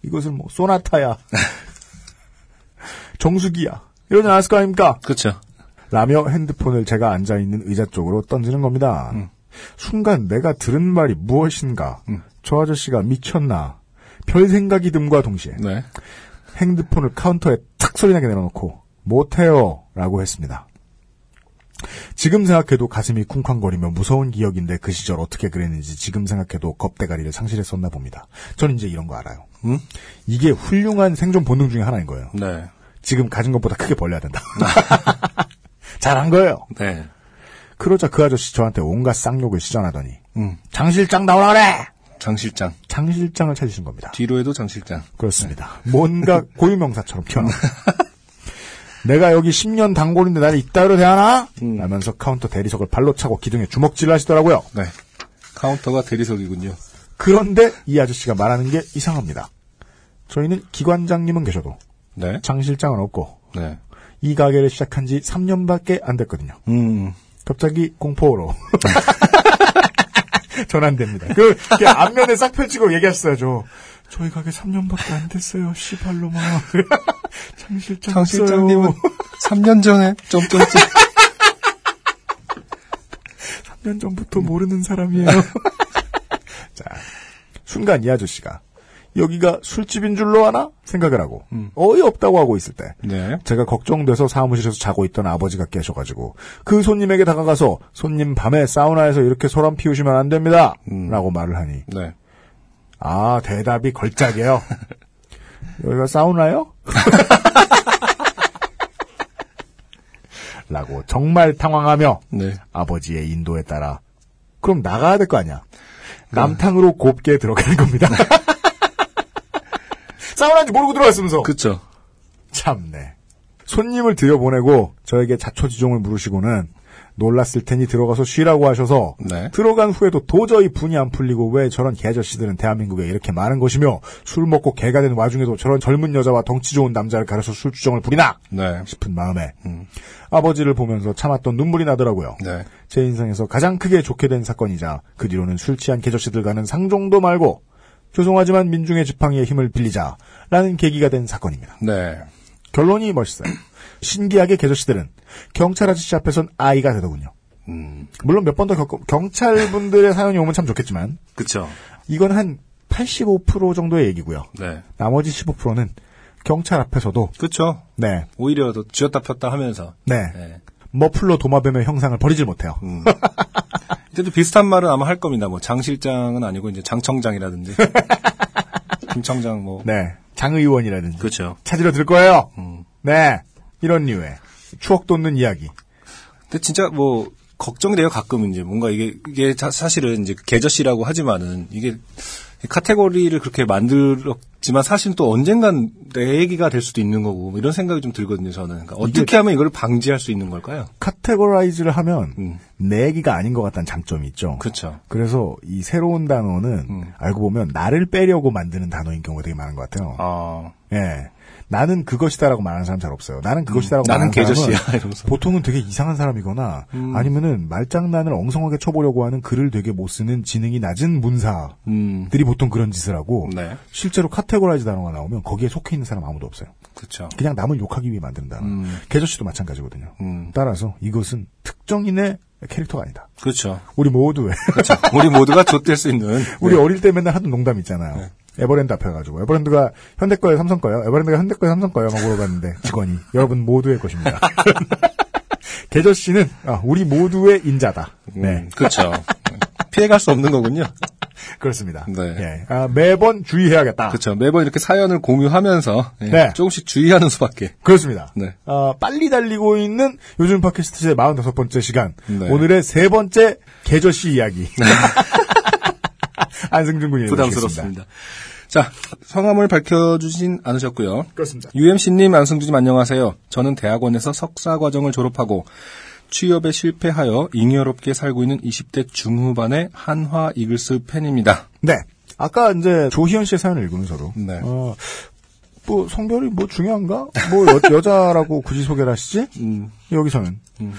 이것을 뭐 소나타야. 정수기야. 이러지 않았을 거 아닙니까? 그렇죠. 라며 핸드폰을 제가 앉아 있는 의자 쪽으로 던지는 겁니다. 음. 순간 내가 들은 말이 무엇인가. 음. 저 아저씨가 미쳤나. 별 생각이 듦과 동시에 네. 핸드폰을 카운터에 탁 소리나게 내려놓고 못해요 라고 했습니다. 지금 생각해도 가슴이 쿵쾅거리며 무서운 기억인데 그 시절 어떻게 그랬는지 지금 생각해도 겁대가리를 상실했었나 봅니다. 저는 이제 이런 거 알아요. 음? 이게 훌륭한 생존 본능 중에 하나인 거예요. 네. 지금 가진 것보다 크게 벌려야 된다. 잘한 거예요. 네. 그러자 그 아저씨 저한테 온갖 쌍욕을 시전하더니 음. 장 실장 나오라 그래! 장 실장. 장 실장을 찾으신 겁니다. 뒤로 해도 장 실장. 그렇습니다. 뭔가 고유명사처럼 튀어나옵니다. 내가 여기 10년 단골인데 나를 이따위로 대하나? 음. 라면서 카운터 대리석을 발로 차고 기둥에 주먹질을 하시더라고요. 네. 카운터가 대리석이군요. 그런데 이 아저씨가 말하는 게 이상합니다. 저희는 기관장님은 계셔도 네. 장 실장은 없고 네. 이 가게를 시작한 지 3년밖에 안 됐거든요. 음. 갑자기 공포로 전환됩니다. 그, 그 앞면에 싹 펼치고 얘기했어야죠. 저희 가게 3년밖에 안 됐어요. 씨발로마. 장 실장 장 없어요. 실장님은 3년 전에 점점점. 3년 전부터 모르는 사람이에요. 자, 순간 이 아저씨가 여기가 술집인 줄로 아나? 생각을 하고 음. 어이없다고 하고 있을 때 네. 제가 걱정돼서 사무실에서 자고 있던 아버지가 깨셔가지고 그 손님에게 다가가서 손님 밤에 사우나에서 이렇게 소란 피우시면 안 됩니다. 음. 라고 말을 하니 네. 아 대답이 걸작이에요. 여기가 사우나요? 라고 정말 당황하며 네. 아버지의 인도에 따라 그럼 나가야 될 거 아니야. 남탕으로 곱게 들어가는 겁니다. 사우나인지 모르고 들어왔으면서. 그쵸. 참네. 손님을 들여보내고 저에게 자초지종을 물으시고는 놀랐을 테니 들어가서 쉬라고 하셔서 네. 들어간 후에도 도저히 분이 안 풀리고 왜 저런 개저씨들은 대한민국에 이렇게 많은 것이며 술 먹고 개가 된 와중에도 저런 젊은 여자와 덩치 좋은 남자를 가려서 술주정을 부리나 네. 싶은 마음에 음. 아버지를 보면서 참았던 눈물이 나더라고요. 네. 제 인생에서 가장 크게 좋게 된 사건이자 그 뒤로는 술 취한 개저씨들과는 상종도 말고 죄송하지만 민중의 지팡이의 힘을 빌리자라는 계기가 된 사건입니다. 네. 결론이 멋있어요. 신기하게 개저씨들은 경찰 아저씨 앞에선 아이가 되더군요. 음. 물론 몇 번 더 겪고 경찰 분들의 사연이 오면 참 좋겠지만 그쵸. 이건 한 85% 정도의 얘기고요. 네. 나머지 15%는 경찰 앞에서도 그쵸. 네, 오히려 더 쥐었다 폈다 하면서. 네, 네. 머플러 도마뱀의 형상을 버리질 못해요. 음. 이때도 비슷한 말은 아마 할 겁니다. 뭐, 장 실장은 아니고, 이제 장청장이라든지. 김청장 뭐. 네, 장 의원이라든지 그쵸. 찾으러 들 거예요. 음. 네, 이런 류의 추억 돋는 이야기. 근데 진짜 뭐, 걱정이 돼요, 가끔 이제. 뭔가 이게, 이게 자- 사실은 이제 계저씨라고 하지만은, 이게, 카테고리를 그렇게 만들었지만 사실은 또 언젠간 내 얘기가 될 수도 있는 거고 뭐 이런 생각이 좀 들거든요 저는 그러니까 어떻게 하면 이걸 방지할 수 있는 걸까요? categorize를 하면 음. 내 얘기가 아닌 것 같다는 장점이 있죠. 그렇죠. 그래서 이 새로운 단어는 음. 알고 보면 나를 빼려고 만드는 단어인 경우가 되게 많은 것 같아요. 아 예. 나는 그것이다라고 말하는 사람 잘 없어요. 나는 그것이다라고 음. 나는 개저씨야 이러면서 보통은 되게 이상한 사람이거나 음. 아니면은 말장난을 엉성하게 쳐보려고 하는 글을 되게 못 쓰는 지능이 낮은 문사들이 음. 보통 그런 짓을 하고 네 실제로 categorize 단어가 나오면 거기에 속해 있는 사람 아무도 없어요. 그렇죠. 그냥 남을 욕하기 위해 만든 단어. 음. 개저씨도 마찬가지거든요. 음. 따라서 이것은 특정인의 캐릭터가 아니다. 그렇죠. 우리 모두의 그렇죠. 우리 모두가 좆될 수 있는 우리 네. 어릴 때 맨날 하던 농담 있잖아요. 네. 에버랜드 앞에 가지고 에버랜드가 현대 거예요, 삼성 거예요? 에버랜드가 현대 거예요, 삼성 거예요? 막 물어봤는데 직원이 여러분 모두의 것입니다. 개저 씨는 아, 우리 모두의 인자다. 네, 음, 그렇죠. 피해갈 수 없는 거군요. 그렇습니다. 네. 예, 아, 매번 주의해야겠다. 그렇죠. 매번 이렇게 사연을 공유하면서 예, 네. 조금씩 주의하는 수밖에. 그렇습니다. 네. 아, 빨리 달리고 있는 요즘 팟캐스트의 45번째 시간. 네. 오늘의 세 번째 개저 씨 이야기. 안승준 군이 부담스럽습니다. 자, 성함을 밝혀주진 않으셨고요. 그렇습니다. UMC님, 안승주님 안녕하세요. 저는 대학원에서 석사 과정을 졸업하고 취업에 실패하여 잉여롭게 살고 있는 20대 중후반의 한화 이글스 팬입니다. 네. 아까 이제 조희연 씨의 사연을 읽으면서도 네. 어, 뭐 성별이 뭐 중요한가? 뭐 여, 자라고 굳이 소개를 하시지? 음, 여기서는 음.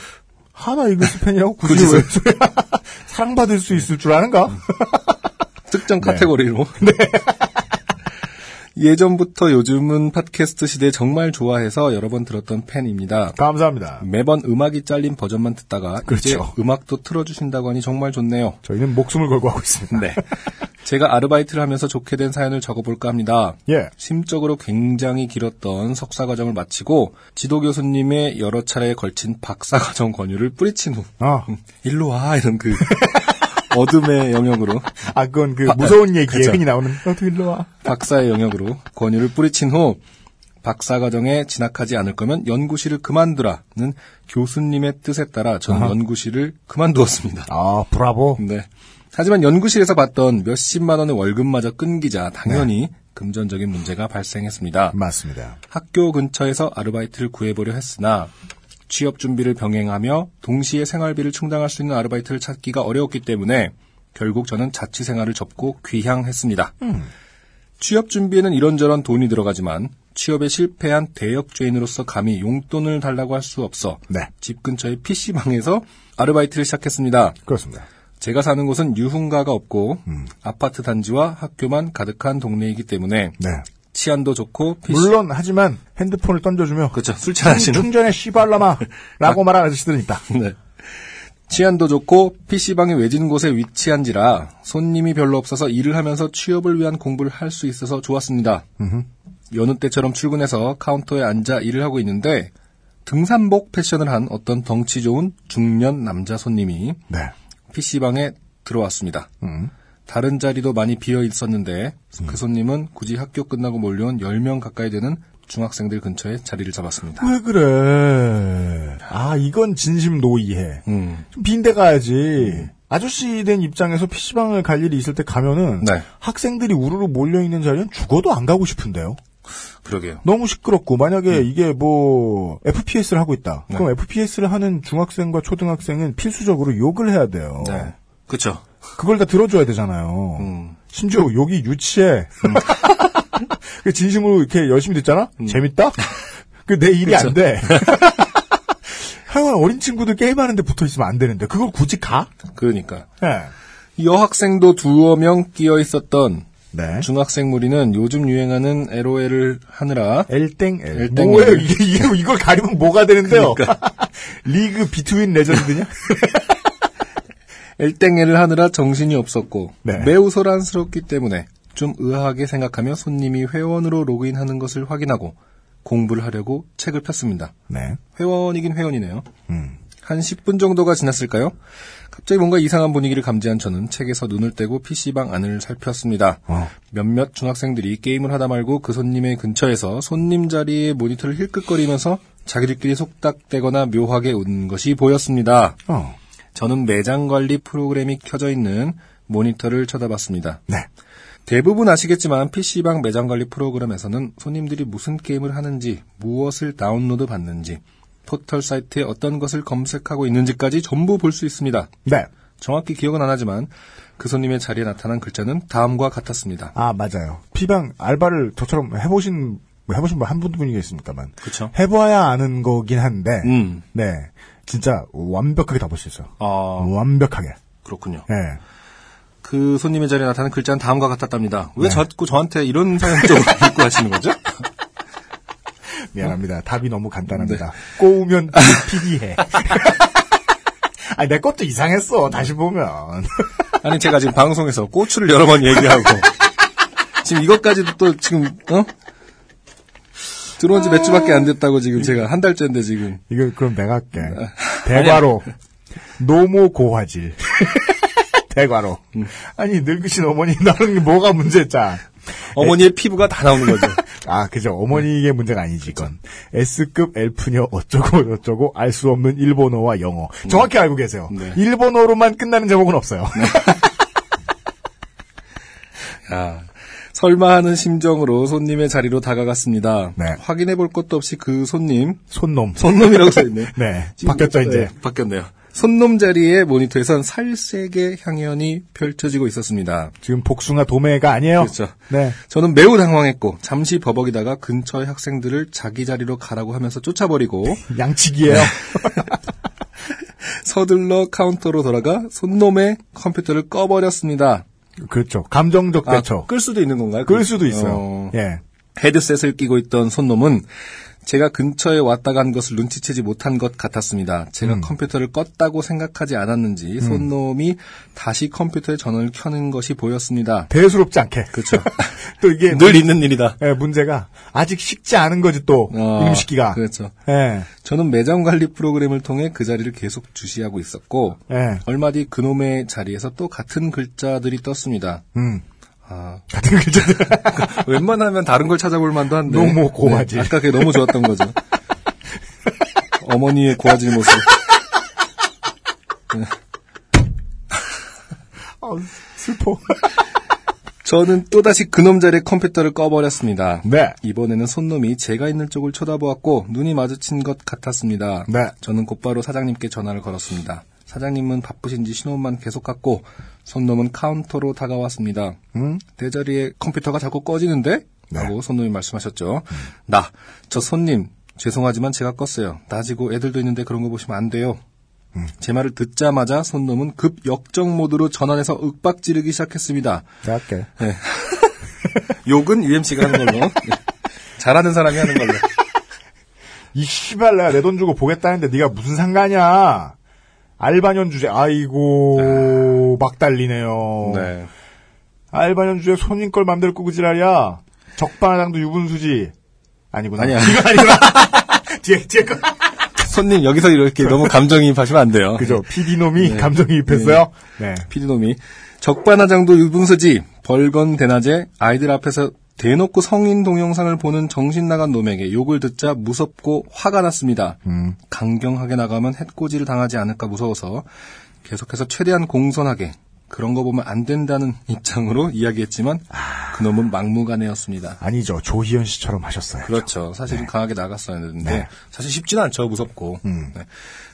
하나 이글스 팬이라고 굳이 굳이 왜 사랑받을 수 있을 줄 아는가? 특정 네. 카테고리로. 예전부터 요즘은 팟캐스트 시대 정말 좋아해서 여러 번 들었던 팬입니다. 감사합니다. 매번 음악이 잘린 버전만 듣다가 이제 그렇죠. 음악도 틀어주신다고 하니 정말 좋네요. 저희는 목숨을 걸고 하고 있습니다. 네. 제가 아르바이트를 하면서 좋게 된 사연을 적어볼까 합니다. 예. 심적으로 굉장히 길었던 석사 과정을 마치고 지도 교수님의 여러 차례에 걸친 박사 과정 권유를 뿌리친 후 아, 음, 일로 와 이런 그 어둠의 영역으로 아 그건 그 아, 무서운 얘기에 그쵸. 흔히 나오는 너도 일로 와. 박사의 영역으로 권유를 뿌리친 후 박사 과정에 진학하지 않을 거면 연구실을 그만두라는 교수님의 뜻에 따라 저는 아하. 연구실을 그만두었습니다. 아, 브라보. 네. 하지만 연구실에서 받던 몇십만 원의 월급마저 끊기자 당연히 네. 금전적인 문제가 발생했습니다. 맞습니다. 학교 근처에서 아르바이트를 구해보려 했으나 취업 준비를 병행하며 동시에 생활비를 충당할 수 있는 아르바이트를 찾기가 어려웠기 때문에 결국 저는 자취 생활을 접고 귀향했습니다. 취업 준비에는 이런저런 돈이 들어가지만 취업에 실패한 대역죄인으로서 감히 용돈을 달라고 할 수 없어 네. 집 근처의 PC방에서 아르바이트를 시작했습니다. 그렇습니다. 제가 사는 곳은 유흥가가 없고 음. 아파트 단지와 학교만 가득한 동네이기 때문에 네. 치안도 좋고 PC 물론 하지만 핸드폰을 던져주며 그렇죠 술 취하시는 충전에 씨발라마라고 말하는 아저씨들은 있다. 네. 치안도 좋고 PC방이 외진 곳에 위치한지라 손님이 별로 없어서 일을 하면서 취업을 위한 공부를 할 수 있어서 좋았습니다. 여느 때처럼 출근해서 카운터에 앉아 일을 하고 있는데 등산복 패션을 한 어떤 덩치 좋은 중년 남자 손님이 네. PC방에 들어왔습니다. 음. 다른 자리도 많이 비어 있었는데 그 손님은 굳이 학교 끝나고 몰려온 10명 가까이 되는 중학생들 근처에 자리를 잡았습니다. 왜 그래? 아, 이건 진심 노이해. 음. 좀 빈데 가야지. 아저씨 된 입장에서 PC방을 갈 일이 있을 때 가면은 네. 학생들이 우르르 몰려있는 자리는 죽어도 안 가고 싶은데요. 그러게요. 너무 시끄럽고 만약에 음. 이게 뭐 FPS를 하고 있다. 네. 그럼 FPS를 하는 중학생과 초등학생은 필수적으로 욕을 해야 돼요. 네. 그쵸. 그걸 다 들어줘야 되잖아요. 음. 심지어 욕이 유치해. 그 진심으로 이렇게 열심히 듣잖아? 재밌다? 그 내 일이 안 돼. 하여간 어린 친구들 게임하는데 붙어 있으면 안 되는데 그걸 굳이 가? 그러니까. 네. 여학생도 두어 명 끼어 있었던 네. 중학생 무리는 요즘 유행하는 LOL을 하느라 엘땡 엘. 뭐예요? 엘. 이게, 이게 이걸 가리면 뭐가 되는데요? 그러니까. 리그 비트윈 레전드냐? 엘땡애를 하느라 정신이 없었고 네. 매우 소란스럽기 때문에 좀 의아하게 생각하며 손님이 회원으로 로그인하는 것을 확인하고 공부를 하려고 책을 폈습니다. 네. 회원이긴 회원이네요. 음. 한 10분 정도가 지났을까요? 갑자기 뭔가 이상한 분위기를 감지한 저는 책에서 눈을 떼고 PC방 안을 살폈습니다. 어. 몇몇 중학생들이 게임을 하다 말고 그 손님의 근처에서 손님 자리에 모니터를 힐끗거리면서 자기들끼리 속닥대거나 묘하게 웃는 것이 보였습니다. 어. 저는 매장 관리 프로그램이 켜져 있는 모니터를 쳐다봤습니다. 네. 대부분 아시겠지만 PC방 매장 관리 프로그램에서는 손님들이 무슨 게임을 하는지, 무엇을 다운로드 받는지, 포털 사이트에 어떤 것을 검색하고 있는지까지 전부 볼 수 있습니다. 네. 정확히 기억은 안 하지만 그 손님의 자리에 나타난 글자는 다음과 같았습니다. 아, 맞아요. 피방 알바를 저처럼 해보신, 뭐 해보신 분 한 분도 분이 계십니다만. 그렇죠? 해봐야 아는 거긴 한데, 음. 네. 진짜 완벽하게 다 볼 수 있어요. 아, 완벽하게. 그렇군요. 예. 그 손님의 자리에 나타난 글자는 다음과 같았답니다. 왜 네. 자꾸 저한테 이런 사연 좀 읽고 하시는 거죠? 미안합니다. 답이 너무 간단합니다. 네. 꼬우면 PD해. 아니, 내 것도 이상했어. 다시 보면. 아니 제가 지금 방송에서 고추를 여러 번 얘기하고 지금 이것까지도 또 지금 어 들어온 지 몇 주밖에 안 됐다고 지금 제가 한 달째인데 지금 이거 그럼 내가 할게. 대과로. 노모 고화질. 대과로. 아니, 늙으신 어머니 나는 뭐가 문제자. 어머니의 피부가 다 나오는 거죠. 아, 그죠. 어머니의 문제가 아니지, 이건. S급 엘프녀 어쩌고 어쩌고 알 수 없는 일본어와 영어. 정확히 알고 계세요. 네. 일본어로만 끝나는 제목은 없어요. 야, 설마 하는 심정으로 손님의 자리로 다가갔습니다. 네. 확인해 볼 것도 없이 그 손님 손놈. 손놈이라고 써 있네. 네. 바뀌었죠, 이제. 네, 바뀌었네요. 손놈 자리에 모니터에선 살색의 향연이 펼쳐지고 있었습니다. 지금 복숭아 도매가 아니에요. 그렇죠. 네. 저는 매우 당황했고 잠시 버벅이다가 근처의 학생들을 자기 자리로 가라고 하면서 쫓아버리고 양치기예요. 서둘러 카운터로 돌아가 손놈의 컴퓨터를 꺼버렸습니다. 그렇죠. 감정적 아, 대처. 끌 수도 있는 건가요? 끌 수도 있어요. 어, 예. 헤드셋을 끼고 있던 손놈은 제가 근처에 왔다 간 것을 눈치채지 못한 것 같았습니다. 제가 음. 컴퓨터를 껐다고 생각하지 않았는지 손놈이 다시 컴퓨터에 전원을 켜는 것이 보였습니다. 대수롭지 않게. 그렇죠. 또 이게 늘 있는 일이다. 예, 문제가 아직 식지 않은 거지 또 어, 이름 시기가. 그렇죠. 예. 저는 매장 관리 프로그램을 통해 그 자리를 계속 주시하고 있었고 예. 얼마 뒤 그놈의 자리에서 또 같은 글자들이 떴습니다. 음. 아, 같은 글자들. 웬만하면 다른 걸 찾아볼 만도 한데. 너무 고화질. 네, 아까 그게 너무 좋았던 거죠. 어머니의 고화질 모습. 아, 슬퍼. 저는 또다시 그놈 자리에 컴퓨터를 꺼버렸습니다. 네. 이번에는 손놈이 제가 있는 쪽을 쳐다보았고 눈이 마주친 것 같았습니다. 네. 저는 곧바로 사장님께 전화를 걸었습니다. 사장님은 바쁘신지 신호만 계속 갔고 손놈은 카운터로 다가왔습니다. 음? 대자리에 컴퓨터가 자꾸 꺼지는데? 네. 라고 손님이 말씀하셨죠. 나, 저 손님, 죄송하지만 제가 껐어요. 나지고 애들도 있는데 그런 거 보시면 안 돼요. 음. 제 말을 듣자마자 손놈은 급 역정 모드로 전환해서 윽박 지르기 시작했습니다. 내가 할게. 욕은 UMC가 하는 걸로. 네. 잘하는 사람이 하는 걸로. 이 씨발 내가 내돈 주고 보겠다는데 네가 무슨 상관이야. 알바년 주제 아이고 막 달리네요. 네. 알바년 주제 손님 걸 맘대로 꾸고 지랄이야. 적반하장도 유분수지. 아니구나. 아니야. 이거 아니구나. 뒤에 뒤에 거. 손님, 여기서 이렇게 너무 감정이입하시면 안 돼요. 그죠. PD놈이 네. 감정이입했어요. 네. 피디놈이 적반하장도 유분수지 벌건 대낮에 아이들 앞에서 대놓고 성인 동영상을 보는 정신 나간 놈에게 욕을 듣자 무섭고 화가 났습니다. 음. 강경하게 나가면 해코지를 당하지 않을까 무서워서 계속해서 최대한 공손하게 그런 거 보면 안 된다는 입장으로 이야기했지만 그놈은 막무가내였습니다. 아니죠. 조희연 씨처럼 하셨어요. 그렇죠. 사실은 강하게 나갔어야 했는데 네. 사실 쉽지는 않죠. 무섭고. 음. 네.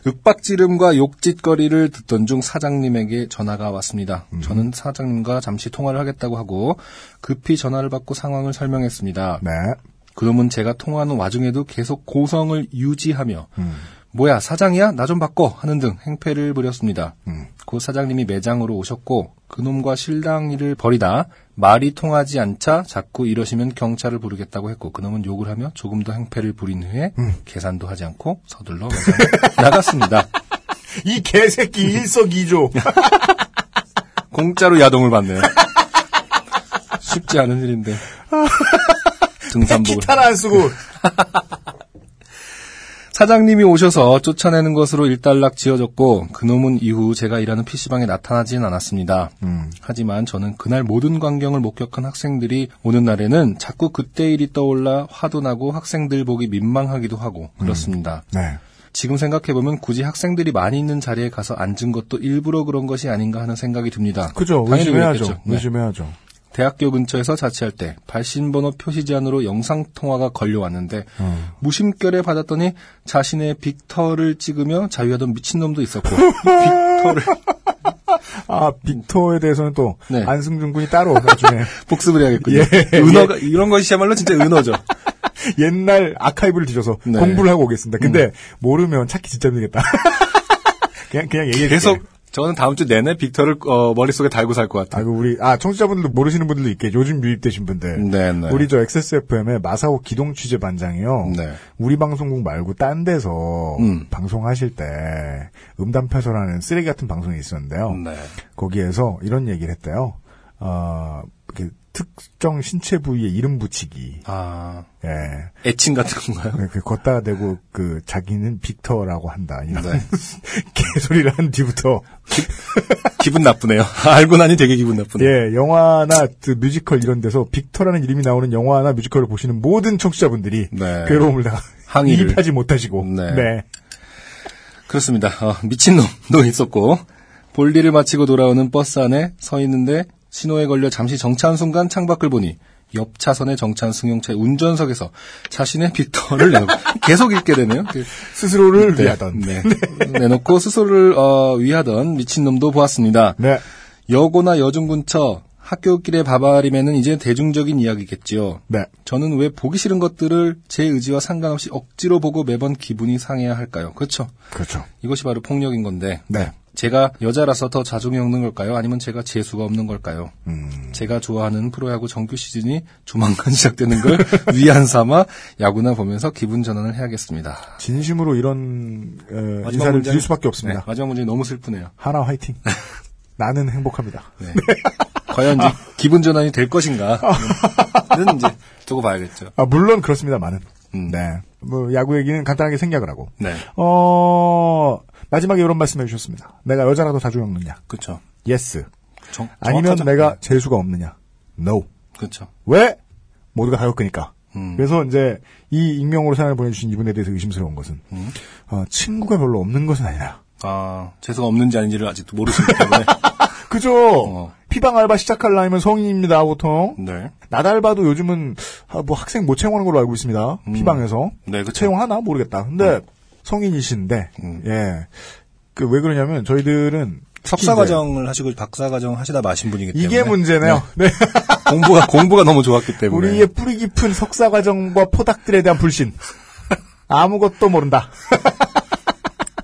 윽박지름과 욕짓거리를 듣던 중 사장님에게 전화가 왔습니다. 음. 저는 사장님과 잠시 통화를 하겠다고 하고 급히 전화를 받고 상황을 설명했습니다. 네. 그놈은 제가 통화하는 와중에도 계속 고성을 유지하며 음. 뭐야 사장이야 나 좀 바꿔 하는 등 행패를 부렸습니다. 음. 곧 사장님이 매장으로 오셨고 그놈과 실랑이를 벌이다 말이 통하지 않자 자꾸 이러시면 경찰을 부르겠다고 했고 그놈은 욕을 하며 조금 더 행패를 부린 후에 음. 계산도 하지 않고 서둘러 나갔습니다. 이 개새끼 일석이조. 공짜로 야동을 받네요. 쉽지 않은 일인데 등산복을 기타를 안 쓰고. 사장님이 오셔서 쫓아내는 것으로 일단락 지어졌고 그놈은 이후 제가 일하는 PC방에 나타나진 않았습니다. 음. 하지만 저는 그날 모든 광경을 목격한 학생들이 오는 날에는 자꾸 그때 일이 떠올라 화도 나고 학생들 보기 민망하기도 하고 그렇습니다. 네. 지금 생각해보면 굳이 학생들이 많이 있는 자리에 가서 앉은 것도 일부러 그런 것이 아닌가 하는 생각이 듭니다. 그죠. 의심해야죠. 네. 의심해야죠. 대학교 근처에서 자취할 때 발신번호 표시 제한으로 영상 통화가 걸려왔는데 음. 무심결에 받았더니 자신의 빅터를 찍으며 자유하던 미친놈도 있었고 빅터를 아, 빅터에 대해서는 또 네. 안승준 군이 따로 나중에 복습을 해야겠군요. 예, 은어가 이런 것이야말로 진짜 은어죠. 옛날 아카이브를 뒤져서 네. 공부를 하고 오겠습니다. 근데 모르면 찾기 진짜 힘들겠다. 그냥 그냥 얘기해 계속 저는 다음 주 내내 빅터를 어, 머릿속에 달고 살 것 같아요. 아이고 우리 아 청취자분들도 모르시는 분들도 있게 요즘 유입되신 분들. 네, 네. 우리 저 XSFM의 마사오 기동 취재 반장이요. 네. 우리 방송국 말고 딴 데서 음. 방송하실 때 음담패소라는 쓰레기 같은 방송이 있었는데요. 네. 거기에서 이런 얘기를 했대요. 어, 이렇게 특정 신체 부위에 이름 붙이기. 아 예. 애칭 같은 건가요? 그, 그 걷다가 대고 그 자기는 빅터라고 한다. 이런 네. 개소리를 한 뒤부터 기 분 나쁘네요. 알고 나니 되게 기분 나쁘네요. 예, 영화나 그 뮤지컬 이런 데서 빅터라는 이름이 나오는 영화나 뮤지컬을 보시는 모든 청취자분들이 네. 괴로움을 다 항의를. 이입하지 못하시고 네. 네. 그렇습니다. 어, 미친놈도 있었고 볼일을 마치고 돌아오는 버스 안에 서 있는데 신호에 걸려 잠시 정차한 순간 창밖을 보니 옆 차선의 정차한 승용차의 운전석에서 자신의 빅터를 내놓고 계속 읽게 되네요. 그- 스스로를 네, 위하던 네. 내놓고 스스로를 어, 위하던 미친놈도 보았습니다. 네. 여고나 여중 근처 학교길의 바바림에는 이제 대중적인 이야기겠지요. 네. 저는 왜 보기 싫은 것들을 제 의지와 상관없이 억지로 보고 매번 기분이 상해야 할까요? 그렇죠. 그렇죠. 이것이 바로 폭력인 건데 네. 제가 여자라서 더 자중이 없는 걸까요? 아니면 제가 재수가 없는 걸까요? 음. 제가 좋아하는 프로야구 정규 시즌이 조만간 시작되는 걸 위안 삼아 야구나 보면서 기분 전환을 해야겠습니다. 진심으로 이런 어, 마지막 인사를 드릴 수밖에 네, 없습니다. 마지막 문장 너무 슬프네요. 한화 화이팅. 나는 행복합니다. 네. 과연 이제 기분 전환이 될 것인가는 이제 두고 봐야겠죠. 아, 물론 그렇습니다만은. 음. 네. 뭐 야구 얘기는 간단하게 생략을 하고. 네, 어 마지막에 이런 말씀해 주셨습니다. 내가 여자라도 자주 없느냐? 그렇죠. Yes. 정- 아니면. 내가 재수가 없느냐? No. 그렇죠. 왜? 모두가 다 겪으니까. 음. 그래서 이제 이 익명으로 사연을 보내주신 이분에 대해서 의심스러운 것은 음. 어, 친구가 별로 없는 것은 아니라 아 재수가 없는지 아닌지를 아직도 모르시기 때문에 그죠? 어. 피방 알바 시작하려면 성인입니다 보통. 네, 나달바도 요즘은 아, 뭐 학생 못 채용하는 걸로 알고 있습니다. 피방에서. 네 그렇죠. 채용하나? 모르겠다. 근데 성인이신데 음. 예그 왜 그러냐면 저희들은 석사 과정을 하시고 박사 과정 하시다 마신 분이기 때문에. 이게 문제네요. 네. 공부가 공부가 너무 좋았기 때문에. 우리의 뿌리 깊은 석사 과정과 포닥들에 대한 불신. 아무것도 모른다.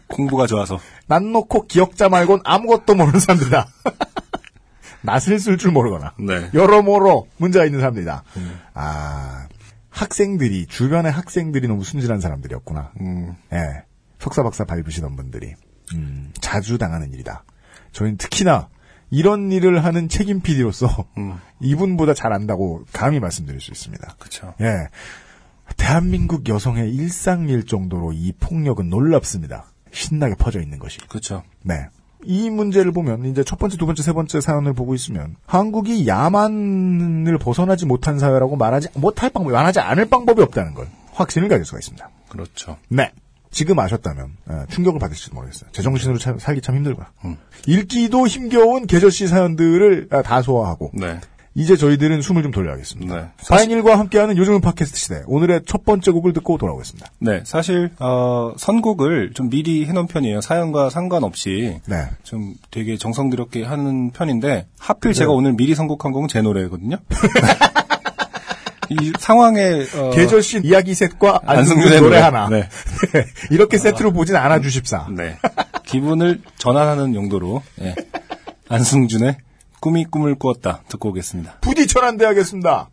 공부가 좋아서. 난 놓고 기억자 말곤 아무것도 모르는 사람들이다. 낯을 쓸 줄 모르거나 네. 여러모로 문제가 있는 사람들이다. 아 학생들이 주변의 학생들이 너무 순진한 사람들이었구나. 음, 예, 석사 박사 밟으시던 분들이 음, 자주 당하는 일이다. 저희는 특히나 이런 일을 하는 책임 PD로서 음. 이분보다 잘 안다고 감히 말씀드릴 수 있습니다. 그렇죠. 예. 대한민국 여성의 일상일 정도로 이 폭력은 놀랍습니다. 신나게 퍼져 있는 것이. 그렇죠. 네. 이 문제를 보면 이제 첫 번째, 두 번째, 세 번째 사연을 보고 있으면 한국이 야만을 벗어나지 못한 사회라고 말하지 못할 방법이 말하지 않을 방법이 없다는 걸 확신을 가질 수가 있습니다. 그렇죠. 네. 지금 아셨다면 어, 충격을 받으실지도 모르겠어요. 제정신으로 참- 살기 참 힘들고요. 음. 읽기도 힘겨운 계절시 사연들을 아, 다 소화하고 네. 이제 저희들은 숨을 좀 돌려야겠습니다. 네. 파인일과 함께하는 요즘은 팟캐스트 시대. 오늘의 첫 번째 곡을 듣고 돌아오겠습니다. 네, 사실 어, 선곡을 좀 미리 해놓은 편이에요. 사연과 상관없이 네. 좀 되게 정성 들였게 하는 편인데 하필 제가 오늘 미리 선곡한 곡은 제 노래거든요. 이 상황에 어, 계절신 이야기 셋과 안승준의 노래. 하나. 네. 이렇게 세트로 보진 않아 주십사. 네. 기분을 전환하는 용도로 예. 안승준의 꿈이 꿈을 꾸었다 듣고 오겠습니다. 부디 전환돼야겠습니다.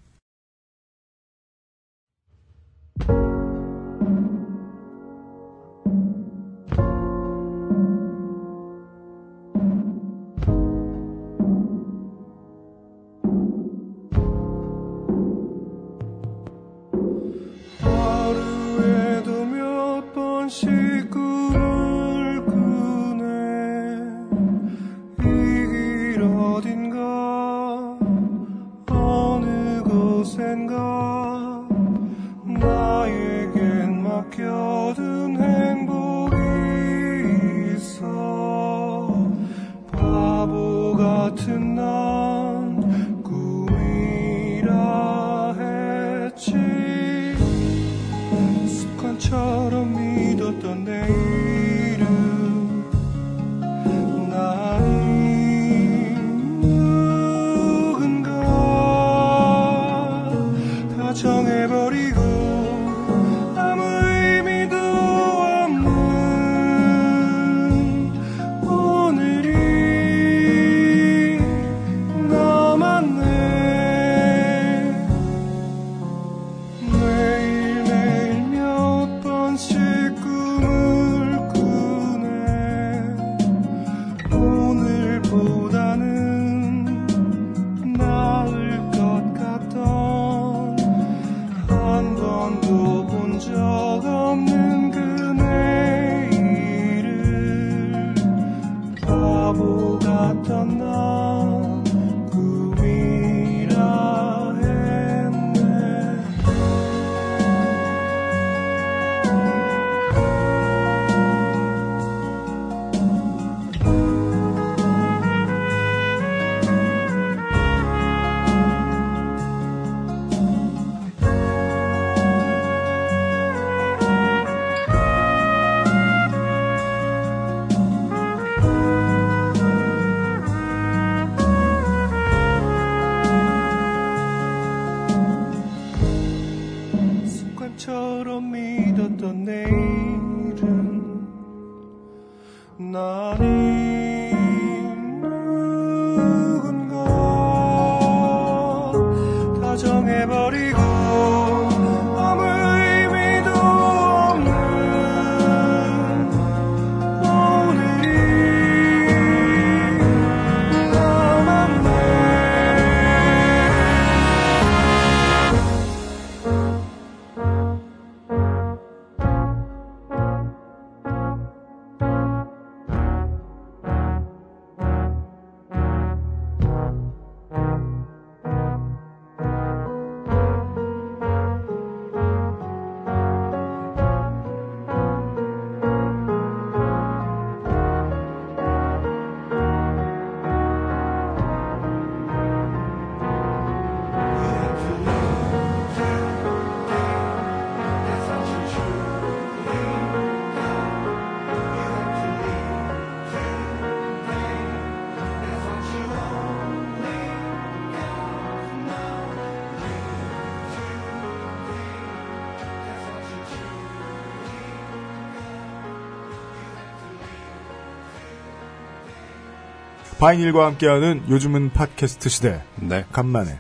바인일과 함께하는 요즘은 팟캐스트 시대. 네. 간만에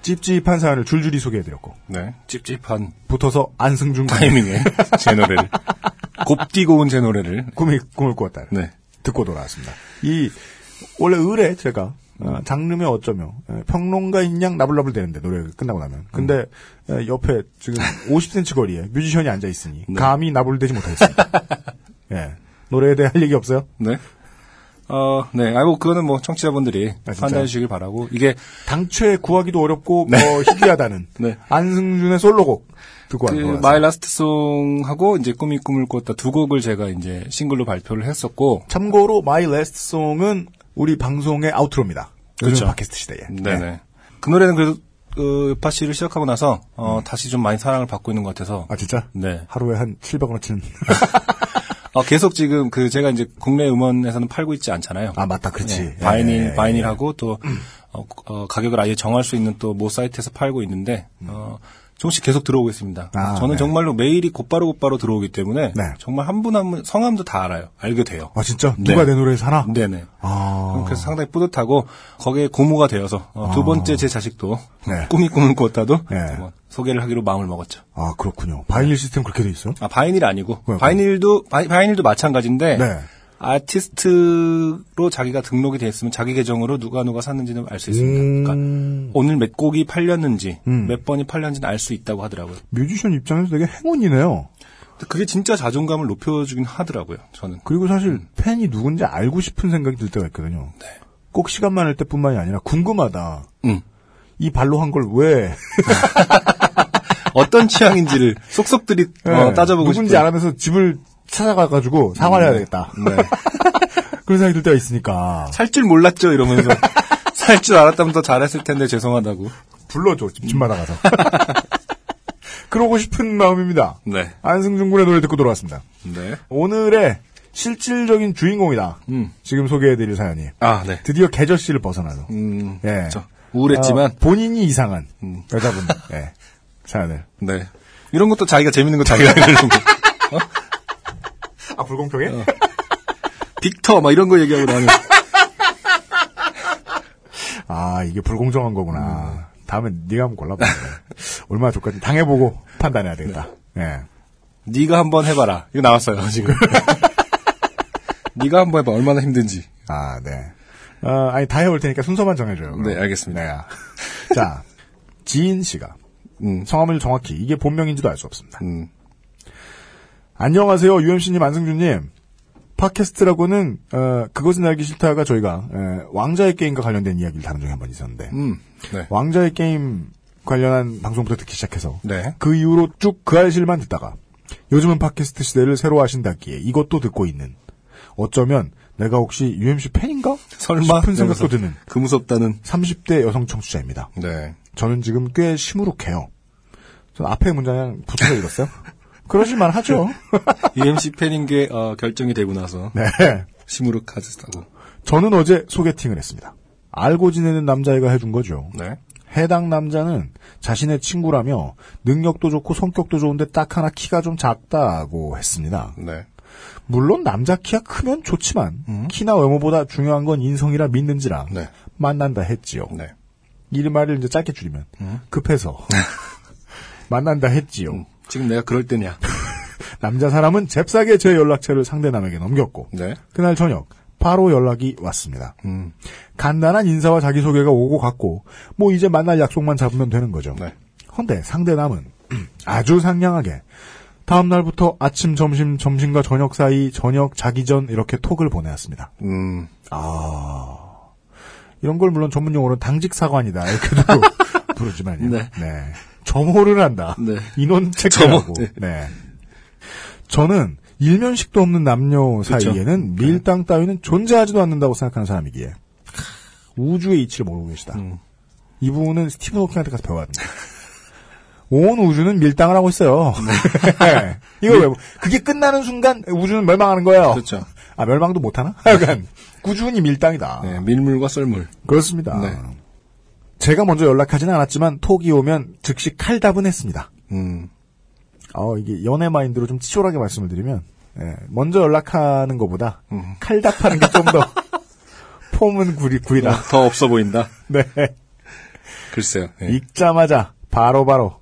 찝찝한 사연을 줄줄이 소개해드렸고 네. 찝찝한 붙어서 안승준 타이밍에 제 노래를 곱디고 온 제 노래를 꿈이 꿈을 꾸었다. 네. 듣고 돌아왔습니다. 이 원래 의뢰 제가 어, 장르면 어쩌며 에, 평론가인 양 나불나불 되는데 노래 끝나고 나면 근데 에, 옆에 지금 50cm 거리에 뮤지션이 앉아 있으니 네. 감히 나불대지 못하겠습니다. 예. 노래에 대해 할 얘기 없어요? 네. 어, 네. 아이고, 그거는 뭐, 청취자분들이 아? 판단해 주시길 바라고. 이게, 당최 구하기도 어렵고 뭐 희귀하다는 네. 안승준의 솔로곡 듣고 그. My Last Song하고, 이제, 꿈이 꿈을 꿨다 두 곡을 제가 이제, 싱글로 발표를 했었고, 참고로 My Last Song은 우리 방송의 outro입니다. 그쵸. 팟캐스트 시대에. 네네. 그 노래는 그래도 그 요팟시를 시작하고 나서 어, 다시 좀 많이 사랑을 받고 있는 것 같아서 아 진짜? 네. 하루에 한 700원어치는 어, 계속 지금 그 제가 이제 국내 음원에서는 팔고 있지 않잖아요. 아 맞다 그렇지. 네, 바이닐 예, 바이닐하고 또 어, 어, 가격을 아예 정할 수 있는 또 모 사이트에서 팔고 있는데 어, 조금씩 계속 들어오고 있습니다. 아, 저는 네. 정말로 메일이 곧바로 곧바로 들어오기 때문에 네. 정말 한 분 한 분 성함도 다 알아요. 알게 돼요. 아 진짜 네. 누가 내 노래 사나? 네네. 아 그래서 상당히 뿌듯하고 거기에 고무가 되어서 어, 두 번째 제 자식도 네. 꿈이 꿈을 꿨다도 네. 소개를 하기로 마음을 먹었죠. 아 그렇군요. vinyl 시스템 그렇게 돼 있어? 아 vinyl 아니고 뭐야, vinyl도 vi-, vinyl도 마찬가지인데 네. 아티스트로 자기가 등록이 돼 있으면 자기 계정으로 누가 누가 샀는지는 알 수 있습니다. 그러니까 음, 오늘 몇 곡이 팔렸는지 음. 몇 번이 팔렸는지는 알 수 있다고 하더라고요. 뮤지션 입장에서 되게 행운이네요. 그게 진짜 자존감을 높여주긴 하더라고요. 저는 그리고 사실 팬이 누군지 알고 싶은 생각이 들 때가 있거든요. 네. 꼭 시간 많을 때뿐만이 아니라 궁금하다. 음. 이 발로 한 걸 왜? 어떤 취향인지를 속속들이 어, 네. 따져보고 누군지 싶어요. 알아면서 집을 찾아가가지고 사과를 해야 되겠다. 네. 그런 생각이 들 때가 있으니까. 살 줄 몰랐죠 이러면서 살 줄 알았다면 더 잘했을 텐데 죄송하다고. 불러줘, 집집마다 가서. 그러고 싶은 마음입니다. 네. 안승준 군의 노래 듣고 돌아왔습니다. 네. 오늘의 실질적인 주인공이다. 음. 지금 소개해드릴 사연이. 아 네. 드디어 계절씨를 벗어나서. 음. 예. 그렇죠. 우울했지만 어, 본인이 이상한 음. 여자분. 예. 사연을. 네. 이런 것도 자기가 재밌는 거 자기가 해주는 거. 아, 불공평해? 빅터 막 이런 거 얘기하고 나는 아, 이게 불공정한 거구나. 다음에 네가 한번 골라봐. 얼마나 좋을지 당해보고 판단해야 되겠다. 예. 네가 한번 해봐라. 이거 나왔어요 지금. 네가 한번 해봐 얼마나 힘든지. 아, 네. 어, 아니, 다 해올 테니까 순서만 정해줘요. 그럼. 네, 알겠습니다. 네. 자, 지인 씨가 음. 성함을 정확히 이게 본명인지도 알 수 없습니다. 음. 안녕하세요, UMC님, 안승준님. 팟캐스트라고는 어, 그것은 알기 싫다가 저희가 에, 왕자의 게임과 관련된 이야기를 다룬 적이 한 번 있었는데 음. 네. 왕자의 게임 관련한 방송부터 듣기 시작해서 네. 그 이후로 쭉 그 알실만 듣다가 요즘은 팟캐스트 시대를 새로 하신다기에 이것도 듣고 있는 어쩌면 내가 혹시 UMC 팬인가? 설마 싶은 생각도 드는 그 무섭다는. 30대 여성 청취자입니다. 네. 저는 지금 꽤 시무룩해요. 전 앞에 문장 그냥 붙여서 읽었어요. 그러실만 하죠. UMC 팬인 게 어, 결정이 되고 나서 네. 시무룩하다고. 저는 어제 소개팅을 했습니다. 알고 지내는 남자애가 해준 거죠. 네. 해당 남자는 자신의 친구라며 능력도 좋고 성격도 좋은데 딱 하나 키가 좀 작다고 했습니다. 네. 물론 남자 키가 크면 좋지만 키나 외모보다 중요한 건 인성이라 믿는지라 네. 만난다 했지요. 네. 이 말을 이제 짧게 줄이면 급해서 만난다 했지요. 음. 지금 내가 그럴 때냐. 남자 사람은 잽싸게 제 연락처를 상대남에게 넘겼고 네. 그날 저녁 바로 연락이 왔습니다. 음. 간단한 인사와 자기소개가 오고 갔고 뭐 이제 만날 약속만 잡으면 되는 거죠. 네. 헌데 상대남은 아주 상냥하게 다음 날부터 아침, 점심, 점심과 저녁 사이 저녁 자기 전 이렇게 톡을 보내왔습니다. 음. 아 이런 걸 물론 전문 용어로 당직 사관이다 이렇게도 부르지만요. 네. 점호를 한다. 네. 인원 체크하고. 네. 네. 저는 일면식도 없는 남녀 그쵸. 사이에는 밀당 따위는 존재하지도 않는다고 생각하는 사람이기에 우주의 이치를 모르고 계시다. 음. 이분은 스티븐 호킹한테 가서 배워야 됩니다. 온 우주는 밀당을 하고 있어요. 네. 이걸 왜, 그게 끝나는 순간 우주는 멸망하는 거예요. 그렇죠. 아, 멸망도 못 하나? 약간, 꾸준히 밀당이다. 네. 밀물과 썰물. 그렇습니다. 네. 제가 먼저 연락하진 않았지만 톡이 오면 즉시 칼답은 했습니다. 음. 어, 이게 연애 마인드로 좀 치졸하게 말씀을 드리면, 예, 먼저 연락하는 것보다 음. 칼답하는 게 좀 더 폼은 구리, 구리다. 더 없어 보인다. 네. 글쎄요. 네. 읽자마자 바로 바로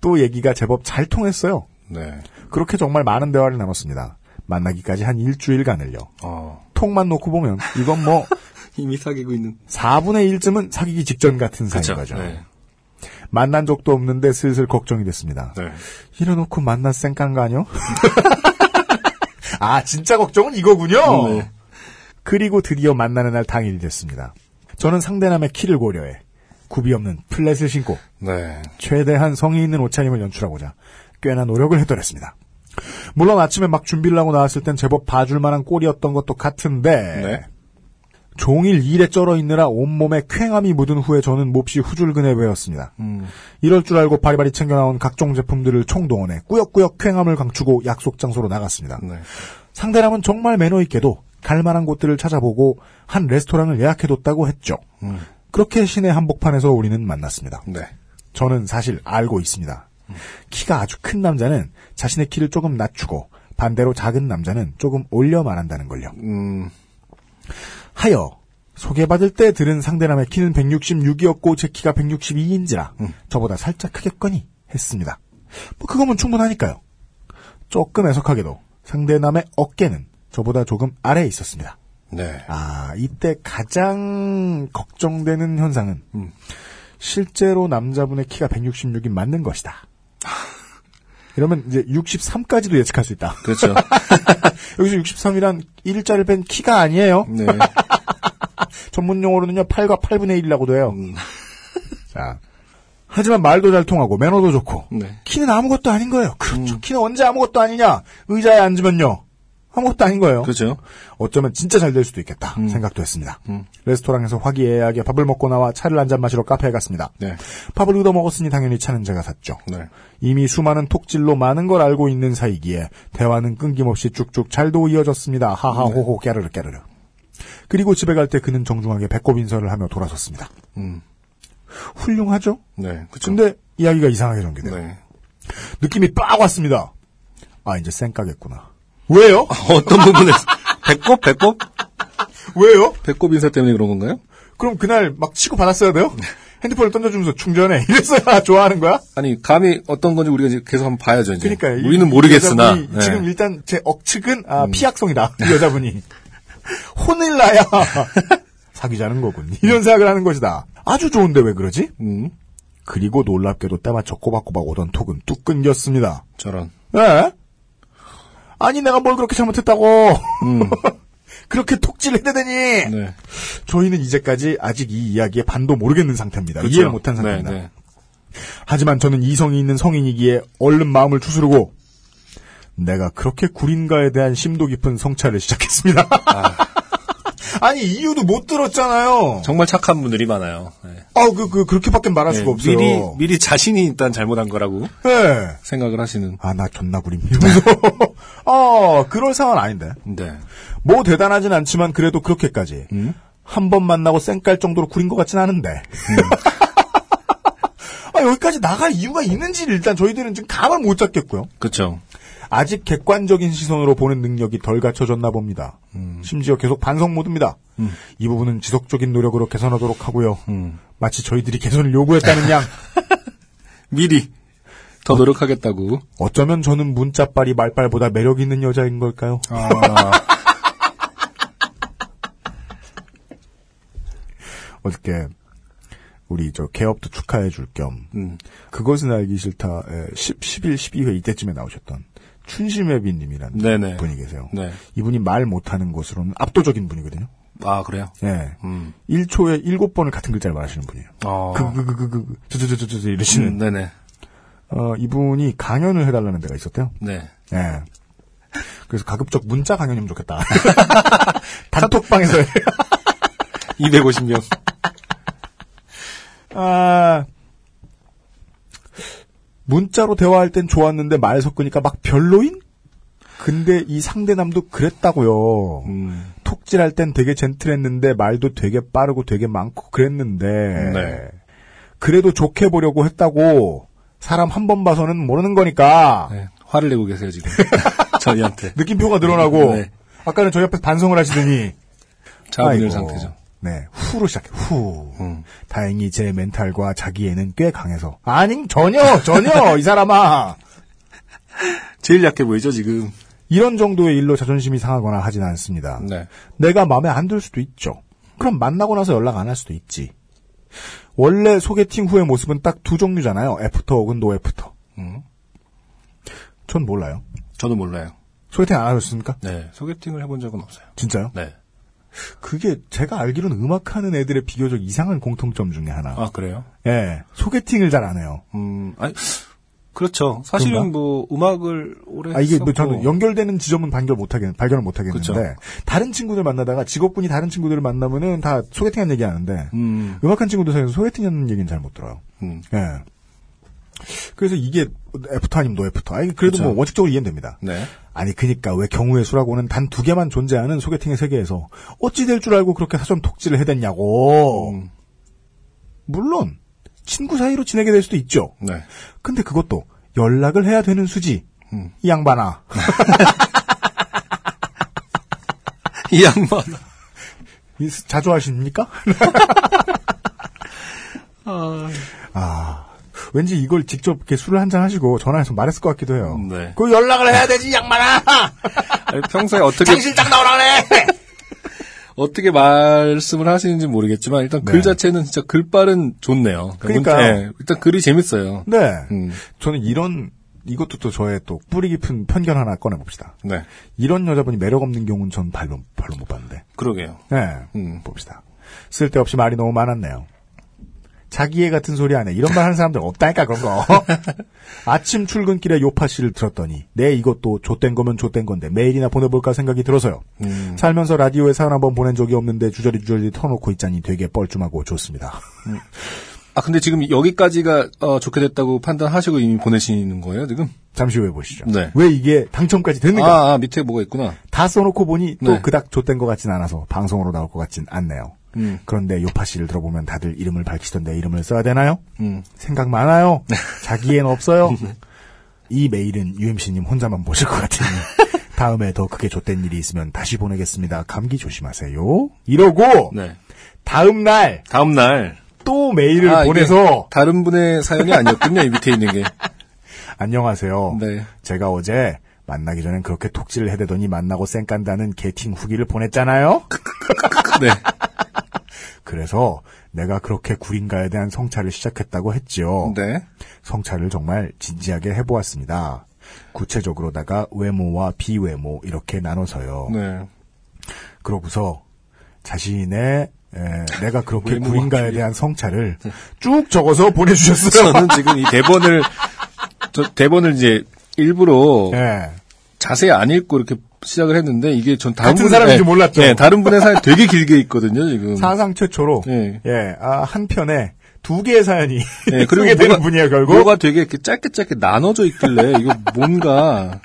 또 얘기가 제법 잘 통했어요. 네. 그렇게 정말 많은 대화를 나눴습니다. 만나기까지 한 일주일간을요. 어. 톡만 놓고 보면 이건 뭐 이미 사귀고 있는. 4분의 1쯤은 사귀기 직전 같은 사이인 그렇죠. 거죠. 네. 만난 적도 없는데 슬슬 걱정이 됐습니다. 네. 이래놓고 만날 쌩깐 거 아니요? 아, 진짜 걱정은 이거군요? 네. 그리고 드디어 만나는 날 당일이 됐습니다. 저는 상대남의 키를 고려해 굽이 없는 플랫을 신고 네. 최대한 성의 있는 옷차림을 연출하고자 꽤나 노력을 했더랬습니다. 물론 아침에 막 준비를 하고 나왔을 땐 제법 봐줄 만한 꼴이었던 것도 같은데 네. 종일 일에 쩔어 있느라 온몸에 쾌감이 묻은 후에 저는 몹시 후줄근에 외웠습니다. 음. 이럴 줄 알고 바리바리 챙겨 나온 각종 제품들을 총동원해 꾸역꾸역 쾌감을 감추고 약속 장소로 나갔습니다. 네. 상대람은 정말 매너 있게도 갈만한 곳들을 찾아보고 한 레스토랑을 예약해뒀다고 했죠. 음. 그렇게 시내 한복판에서 우리는 만났습니다. 네. 저는 사실 알고 있습니다. 키가 아주 큰 남자는 자신의 키를 조금 낮추고 반대로 작은 남자는 조금 올려 말한다는 걸요. 음. 하여 소개받을 때 들은 상대남의 키는 166이었고 제 키가 162인지라 저보다 살짝 크겠거니 했습니다. 뭐 그거면 충분하니까요. 조금 애석하게도 상대남의 어깨는 저보다 조금 아래에 있었습니다. 네. 아 이때 가장 걱정되는 현상은 음. 실제로 남자분의 키가 166이 맞는 것이다. 이러면 이제 63까지도 예측할 수 있다. 그렇죠. 여기서 63이란 1자를 뺀 키가 아니에요. 네. 전문 용어로는요, 8과 8분의 1이라고도 해요. 음. 자. 하지만 말도 잘 통하고, 매너도 좋고, 네. 키는 아무것도 아닌 거예요. 그렇죠. 음. 키는 언제 아무것도 아니냐? 의자에 앉으면요. 아무것도 아닌 거예요. 그렇죠. 어쩌면 진짜 잘 될 수도 있겠다. 음. 생각도 했습니다. 음. 레스토랑에서 화기애애하게 밥을 먹고 나와 차를 한 잔 마시러 카페에 갔습니다. 네. 밥을 얻어 먹었으니 당연히 차는 제가 샀죠. 네. 이미 수많은 톡질로 많은 걸 알고 있는 사이기에 대화는 끊김없이 쭉쭉 잘도 이어졌습니다. 하하호호 깨르르 깨르르. 그리고 집에 갈 때 그는 정중하게 배꼽 인사를 하며 돌아섰습니다. 음. 훌륭하죠? 네. 그렇죠. 근데 이야기가 이상하게 전개돼요. 네. 느낌이 빡 왔습니다. 아 이제 쌩까겠구나. 왜요? 어떤 부분에서 배꼽 배꼽 왜요? 배꼽 인사 때문에 그런 건가요? 그럼 그날 막 치고 받았어야 돼요? 핸드폰을 던져주면서 충전해. 이랬어야 좋아하는 거야? 아니 감이 어떤 건지 우리가 이제 계속 한번 봐야죠. 이제. 그러니까 이- 우리는 이 모르겠으나 네. 지금 일단 제 억측은 아, 피약성이다. 이 여자분이 혼을 나야 사귀자는 거군. 이런 생각을 하는 것이다. 아주 좋은데 왜 그러지? 음. 그리고 놀랍게도 때마쳐 꼬박꼬박 오던 톡은 뚝 끊겼습니다. 저런. 에? 아니 내가 뭘 그렇게 잘못했다고 음. 그렇게 톡질을 해대더니 네. 저희는 이제까지 아직 이 이야기의 반도 모르겠는 상태입니다. 그렇죠. 이해를 못한 상태입니다. 네, 네. 하지만 저는 이성이 있는 성인이기에 얼른 마음을 추스르고 내가 그렇게 구린가에 대한 심도 깊은 성찰을 시작했습니다. 아니 이유도 못 들었잖아요. 정말 착한 분들이 많아요. 네. 아그 그, 그렇게밖에 말할 네, 수가 없어요. 미리 미리 자신이 일단 잘못한 거라고 네. 생각을 하시는. 아 나 존나 구림. 이러면서 어 그럴 상황은 아닌데. 네. 뭐 대단하진 않지만 그래도 그렇게까지 음? 한번 만나고 쌩깔 정도로 구린 것 같진 않은데. 아, 여기까지 나갈 이유가 있는지를 일단 저희들은 지금 감을 못 잡겠고요. 그렇죠. 아직 객관적인 시선으로 보는 능력이 덜 갖춰졌나 봅니다. 심지어 계속 반성 모드입니다. 음. 이 부분은 지속적인 노력으로 개선하도록 하고요. 음. 마치 저희들이 개선을 요구했다는 양. 미리 더 노력하겠다고. 어쩌면 저는 문자빨이 말빨보다 매력 있는 여자인 걸까요? 아. 어저께 우리 저 개업도 축하해 줄겸 음. 그것은 알기 싫다 10, 11, 12회 이때쯤에 나오셨던 춘심애비님이라는 네네. 분이 계세요. 네. 이분이 말 못하는 것으로는 압도적인 분이거든요. 아 그래요. 예. 음. 1초에 7번을 같은 글자를 말하시는 분이에요. 어. 그, 그, 그, 그, 그, 저, 저, 저, 저, 저, 이러시는. 음, 네네. 어, 이분이 강연을 해달라는 데가 있었대요. 네. 예. 그래서 가급적 문자 강연이면 좋겠다. 단톡방에서. 250명. 아, 문자로 대화할 땐 좋았는데 말 섞으니까 막 별로인? 근데 이 상대남도 그랬다고요. 음. 톡질할 땐 되게 젠틀했는데 말도 되게 빠르고 되게 많고 그랬는데 네. 그래도 좋게 보려고 했다고 사람 한 번 봐서는 모르는 거니까 네. 화를 내고 계세요 지금. 저희한테. 느낌표가 늘어나고 네. 아까는 저희 앞에서 반성을 하시더니 아이고. 상태죠. 네 후로 시작해 후 음. 다행히 제 멘탈과 자기애는 꽤 강해서 아니 전혀 전혀 이 사람아 제일 약해 보이죠 지금. 이런 정도의 일로 자존심이 상하거나 하진 않습니다. 네. 내가 마음에 안 들 수도 있죠. 그럼 만나고 나서 연락 안 할 수도 있지. 원래 소개팅 후의 모습은 딱 두 종류잖아요. After 혹은 no after. 음. 전 몰라요. 저도 몰라요. 소개팅 안 하셨습니까? 네. 소개팅을 해본 적은 없어요. 진짜요? 네. 그게 제가 알기로는 음악하는 애들의 비교적 이상한 공통점 중에 하나. 아 그래요? 예. 소개팅을 잘 안 해요. 음. 아니 그렇죠. 사실은 그런가? 뭐 음악을 오래 아, 이게 뭐 했었고. 저는 연결되는 지점은 발견 못 하겠, 발견을 못 하겠는데, 그쵸. 다른 친구들 만나다가 직업군이 다른 친구들을 만나면은 다 소개팅 한 얘기 하는데, 음, 음악한 친구들 사이에서 소개팅 하는 얘기는 잘 못 들어요. 음, 예. 그래서 이게 after 아니면 no after. 아니, 그래도 그쵸. 뭐 원칙적으로 이해는 됩니다. 네. 아니, 그니까 왜 경우의 수라고는 단 두 개만 존재하는 소개팅의 세계에서 어찌 될 줄 알고 그렇게 사전 톡질을 해댔냐고. 음, 물론, 친구 사이로 지내게 될 수도 있죠. 네. 근데 그것도 연락을 해야 되는 수지. 음. 이 양반아. 이 양반. 이- 자주 하십니까? 아, 아, 왠지 이걸 직접 이렇게 술을 한 잔 하시고 전화해서 말했을 것 같기도 해요. 네. 그 연락을 해야 되지, 이 양반아! 아니, 평소에 어떻게 장실장 나오라 그래! 어떻게 말씀을 하시는지 모르겠지만 일단 네. 글 자체는 진짜 글빨은 좋네요. 그러니까요. 네, 일단 글이 재밌어요. 네. 음, 저는 이런, 이것도 또 저의 또 뿌리 깊은 편견 하나 꺼내 봅시다. 네. 이런 여자분이 매력 없는 경우는 전 별로, 별로 못 봤는데. 그러게요. 네. 음. 봅시다. 쓸데없이 말이 너무 많았네요. 자기애 같은 소리 안 해. 이런 말 하는 사람들 없다니까, 그런 거. 아침 출근길에 요파 씨를 들었더니, 내 이것도 좆된 거면 좆된 건데, 메일이나 보내볼까 생각이 들어서요. 음, 살면서 라디오에 사연 한번 보낸 적이 없는데, 주저리 주저리 터놓고 있자니 되게 뻘쭘하고 좋습니다. 아 근데 지금 여기까지가 어, 좋게 됐다고 판단하시고 이미 보내시는 거예요 지금? 잠시 후에 보시죠. 네. 왜 이게 당첨까지 됐는가? 아, 아, 밑에 뭐가 있구나. 다 써놓고 보니 또 네. 그닥 좆된 것 같진 않아서 방송으로 나올 것 같진 않네요. 음, 그런데 요파 씨를 들어보면 다들 이름을 밝히던데 이름을 써야 되나요? 음. 생각 많아요. 자기엔 없어요. 이 메일은 UMC님 혼자만 보실 것 같으니 다음에 더 크게 좆된 일이 있으면 다시 보내겠습니다. 감기 조심하세요. 이러고 네. 다음 날또 다음 날 메일을 아, 보내서 다른 분의 사연이 아니었군요. 이 밑에 있는 게. 안녕하세요. 네. 제가 어제 만나기 전엔 그렇게 톡질을 해대더니 만나고 쌩 깐다는 게팅 후기를 보냈잖아요. 네. 그래서 내가 그렇게 구린가에 대한 성찰을 시작했다고 했죠. 네. 성찰을 정말 진지하게 해보았습니다. 구체적으로다가 외모와 비외모 이렇게 나눠서요. 네. 그러고서 자신의 에, 내가 그렇게 비외모. 대한 성찰을 쭉 적어서 보내주셨어요. 저는 지금 이 대본을 저 대본을 이제 일부러 예. 자세히 안 읽고 이렇게 시작을 했는데 이게 전 다른 같은 사람인 줄 네, 몰랐죠. 네, 다른 분의 사연 되게 길게 있거든요, 지금. 사상 최초로 네. 예, 아, 한 편에 두 개의 사연이 네, 그리고 되는 분이에요 결국. 뭐가 되게 이렇게 짧게 짧게 나눠져 있길래 이거 뭔가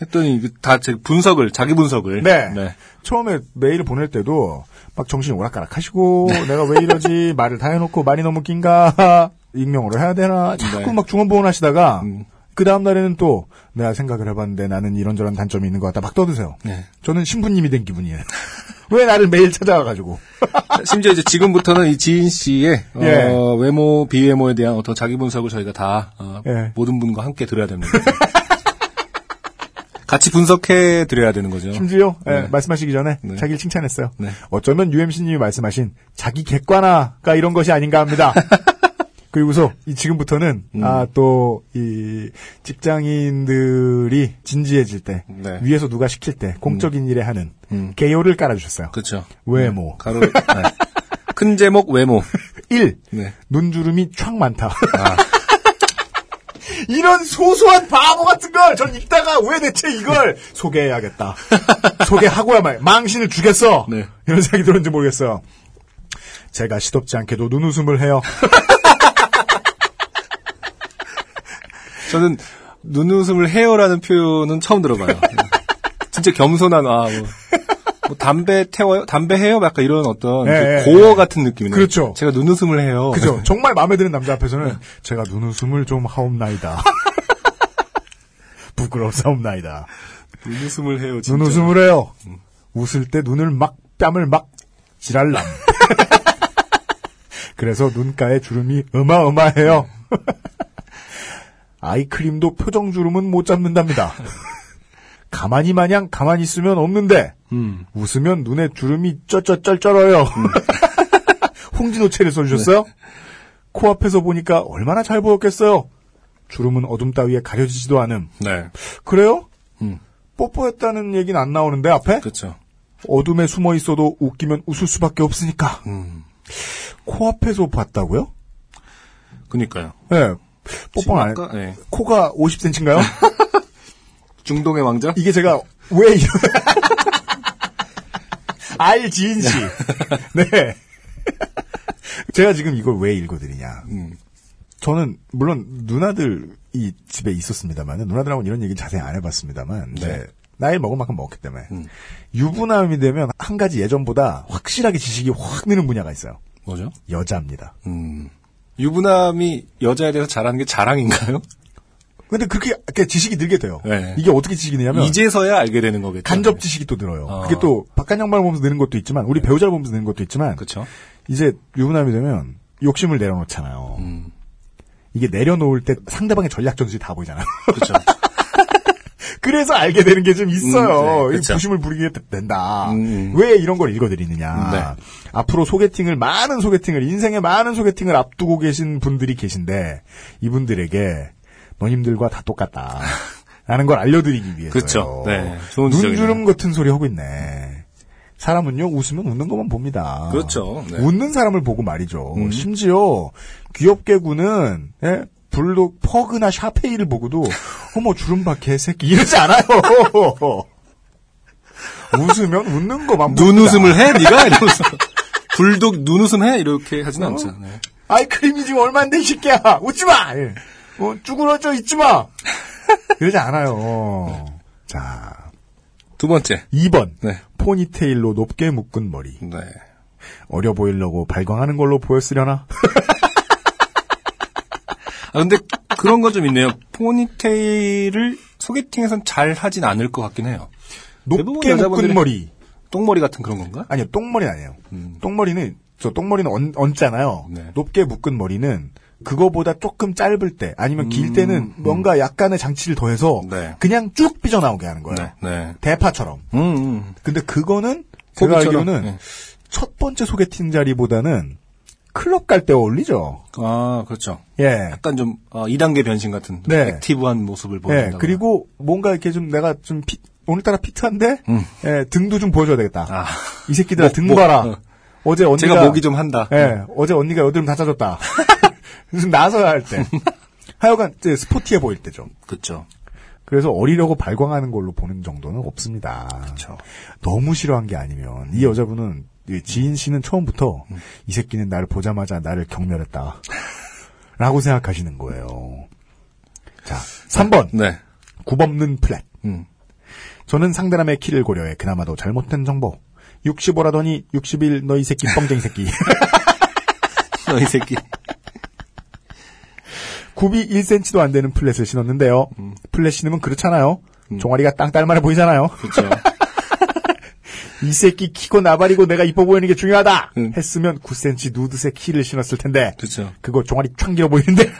했더니 다제 분석을 자기 분석을 네. 네. 처음에 메일을 보낼 때도 막 정신이 오락가락 하시고 내가 왜 이러지 말을 다 해놓고 말이 너무 긴가 익명으로 해야 되나 자꾸 네. 막 중언부언 하시다가 음. 그 다음 날에는 또 내가 생각을 해봤는데 나는 이런저런 단점이 있는 것 같다 막 떠드세요. 네. 저는 신부님이 된 기분이에요. 왜 나를 매일 찾아와가지고 심지어 이제 지금부터는 이 지인 씨의 어, 예. 외모 비외모에 대한 어떤 자기 분석을 저희가 다 어, 예. 모든 분과 함께 들어야 됩니다. 같이 분석해 드려야 되는 거죠. 심지어 예, 네. 말씀하시기 전에 네. 자기를 칭찬했어요. 네. 어쩌면 UMC님이 말씀하신 자기 객관화가 이런 것이 아닌가 합니다. 그리고서 이 지금부터는 음. 아또 이 직장인들이 진지해질 때 네. 위에서 누가 시킬 때 공적인 일에 하는 음. 개요를 깔아주셨어요. 그렇죠. 외모 가로 네. 큰 제목 외모. 1. 네. 눈주름이 촥 많다. 아. 이런 소소한 바보 같은 걸 전 읽다가 왜 대체 이걸 소개해야겠다. 소개하고야만 망신을 주겠어. 네. 이런 생각이 들었는지 모르겠어요. 제가 시덥지 않게도 눈웃음을 해요. 저는 눈웃음을 해요라는 표현은 처음 들어봐요. 진짜 겸손한 아 뭐, 뭐 담배 태워요? 담배 해요? 약간 이런 어떤 예, 그 예, 고어 예. 같은 느낌이네요. 그렇죠. 제가 눈웃음을 해요. 그죠? 정말 마음에 드는 남자 앞에서는 제가 눈웃음을 좀 하옵나이다. 부끄럽사옵나이다. 눈웃음을 해요. 진짜. 눈웃음을 해요. 웃을 때 눈을 막 뺨을 막 지랄남. 그래서 눈가에 주름이 어마어마해요. 아이크림도 표정 주름은 못 잡는답니다. 가만히 마냥 가만히 있으면 없는데 음. 웃으면 눈에 주름이 쩔쩔쩔쩔어요. 홍진호체를 써주셨어요? 코앞에서 보니까 얼마나 잘 보였겠어요. 주름은 어둠 따위에 가려지지도 않음. 네. 그래요? 음. 뽀뽀했다는 얘기는 안 나오는데 앞에? 그렇죠. 어둠에 숨어 있어도 웃기면 웃을 수밖에 없으니까. 음. 코앞에서 봤다고요? 그니까요. 예. 뽀뽕 안, 네. 코가 50cm인가요? 중동의 왕자? 이게 제가 왜 이런 알지인 씨. 네. 제가 지금 이걸 왜 읽어드리냐. 음. 저는 물론 누나들이 집에 있었습니다만 누나들하고는 이런 얘기 자세히 안 해봤습니다만 네. 나이를 먹을 만큼 먹었기 때문에 음. 유부남이 되면 한 가지 예전보다 확실하게 지식이 확 느는 분야가 있어요. 뭐죠? 여자입니다. 음. 유부남이 여자에 대해서 잘하는 게 자랑인가요? 근데 그렇게 이렇게 지식이 늘게 돼요. 네. 이게 어떻게 지식이 느냐면 이제서야 알게 되는 거겠죠. 간접 지식이 또 늘어요. 어. 그게 또 바깥 양말 보면서 느는 것도 있지만 우리 배우자를 보면서 느는 것도 있지만 그렇죠. 이제 유부남이 되면 욕심을 내려놓잖아요. 음. 이게 내려놓을 때 상대방의 전략 전술이 다 보이잖아요. 그렇죠. 그래서 알게 되는 게 좀 있어요. 음, 네. 부심을 부리게 된다. 음. 왜 이런 걸 읽어드리느냐. 네. 앞으로 소개팅을 많은 소개팅을 인생의 많은 소개팅을 앞두고 계신 분들이 계신데 이분들에게 너님들과 다 똑같다. 라는 걸 알려드리기 위해서요. 그쵸. 네. 눈주름 같은 소리 하고 있네. 사람은요 웃으면 웃는 것만 봅니다. 그렇죠. 네. 웃는 사람을 보고 말이죠. 음. 심지어 귀엽게 구는 예? 불독 퍼그나 샤페이를 보고도 어머 주름박 개새끼 이러지 않아요. 웃으면 웃는 봅니다. 눈웃음을 해? 네가? 이러면서. 불독 눈웃음 해? 이렇게 하진 않죠. 네. 아이크림이 지금 얼마인데 이 새끼야 웃지 마. 예. 어, 쭈그러져 있지 마. 그러지 않아요. 자 두 번째. 2번 네. 포니테일로 높게 묶은 머리 네. 어려 보이려고 발광하는 걸로 보였으려나? 아, 근데 그런 건 좀 있네요. 포니테일을 소개팅에선 잘 하진 않을 것 같긴 해요. 높게 묶은 머리 똥머리 같은 그런 건가? 아니요, 똥머리는 아니에요. 음. 똥머리는, 저 똥머리는 얹, 얹잖아요. 네. 높게 묶은 머리는 그거보다 조금 짧을 때, 아니면 길 음, 때는 음. 뭔가 약간의 장치를 더해서 네. 그냥 쭉 삐져나오게 하는 거예요. 네. 네. 대파처럼. 음, 음. 근데 그거는 제가 알기로는 네. 첫 번째 소개팅 자리보다는 클럽 갈 때 어울리죠. 아, 그렇죠. 예. 약간 좀, 어, 2단계 변신 같은. 네. active한 모습을 예. 보인다. 그리고 뭔가 이렇게 좀 내가 좀 피, 오늘따라 fit한데, 음. 예, 등도 좀 보여줘야 되겠다. 아. 이 새끼들아, 목, 등 목, 봐라. 어. 어제 언니가. 제가 목이 좀 한다. 예, 어제 언니가 여드름 다 짜줬다. 무슨 나서야 할 때. 하여간 이제 sporty해 보일 때죠. 그렇죠. 그래서 어리려고 발광하는 걸로 보는 정도는 없습니다. 그렇죠. 너무 싫어한 게 아니면 이 여자분은 이 지인 씨는 처음부터 이 새끼는 나를 보자마자 나를 경멸했다. 라고 생각하시는 거예요. 자, 3번. 네. 굽없는 플랫. 음. 저는 상대남의 키를 고려해 그나마도 잘못된 정보. 65라더니 61너이 새끼 뻥쟁이 새끼. 너이 새끼. 굽이 1cm도 안 되는 flat을 신었는데요. flat 신으면 그렇잖아요. 종아리가 땅딸만해 보이잖아요. 그렇죠. 이 새끼 키고 나발이고 내가 이뻐 보이는 게 중요하다. 음. 했으면 9cm 누드색 힐을 신었을 텐데. 그렇죠. 그거 종아리 촥 길어 보이는데.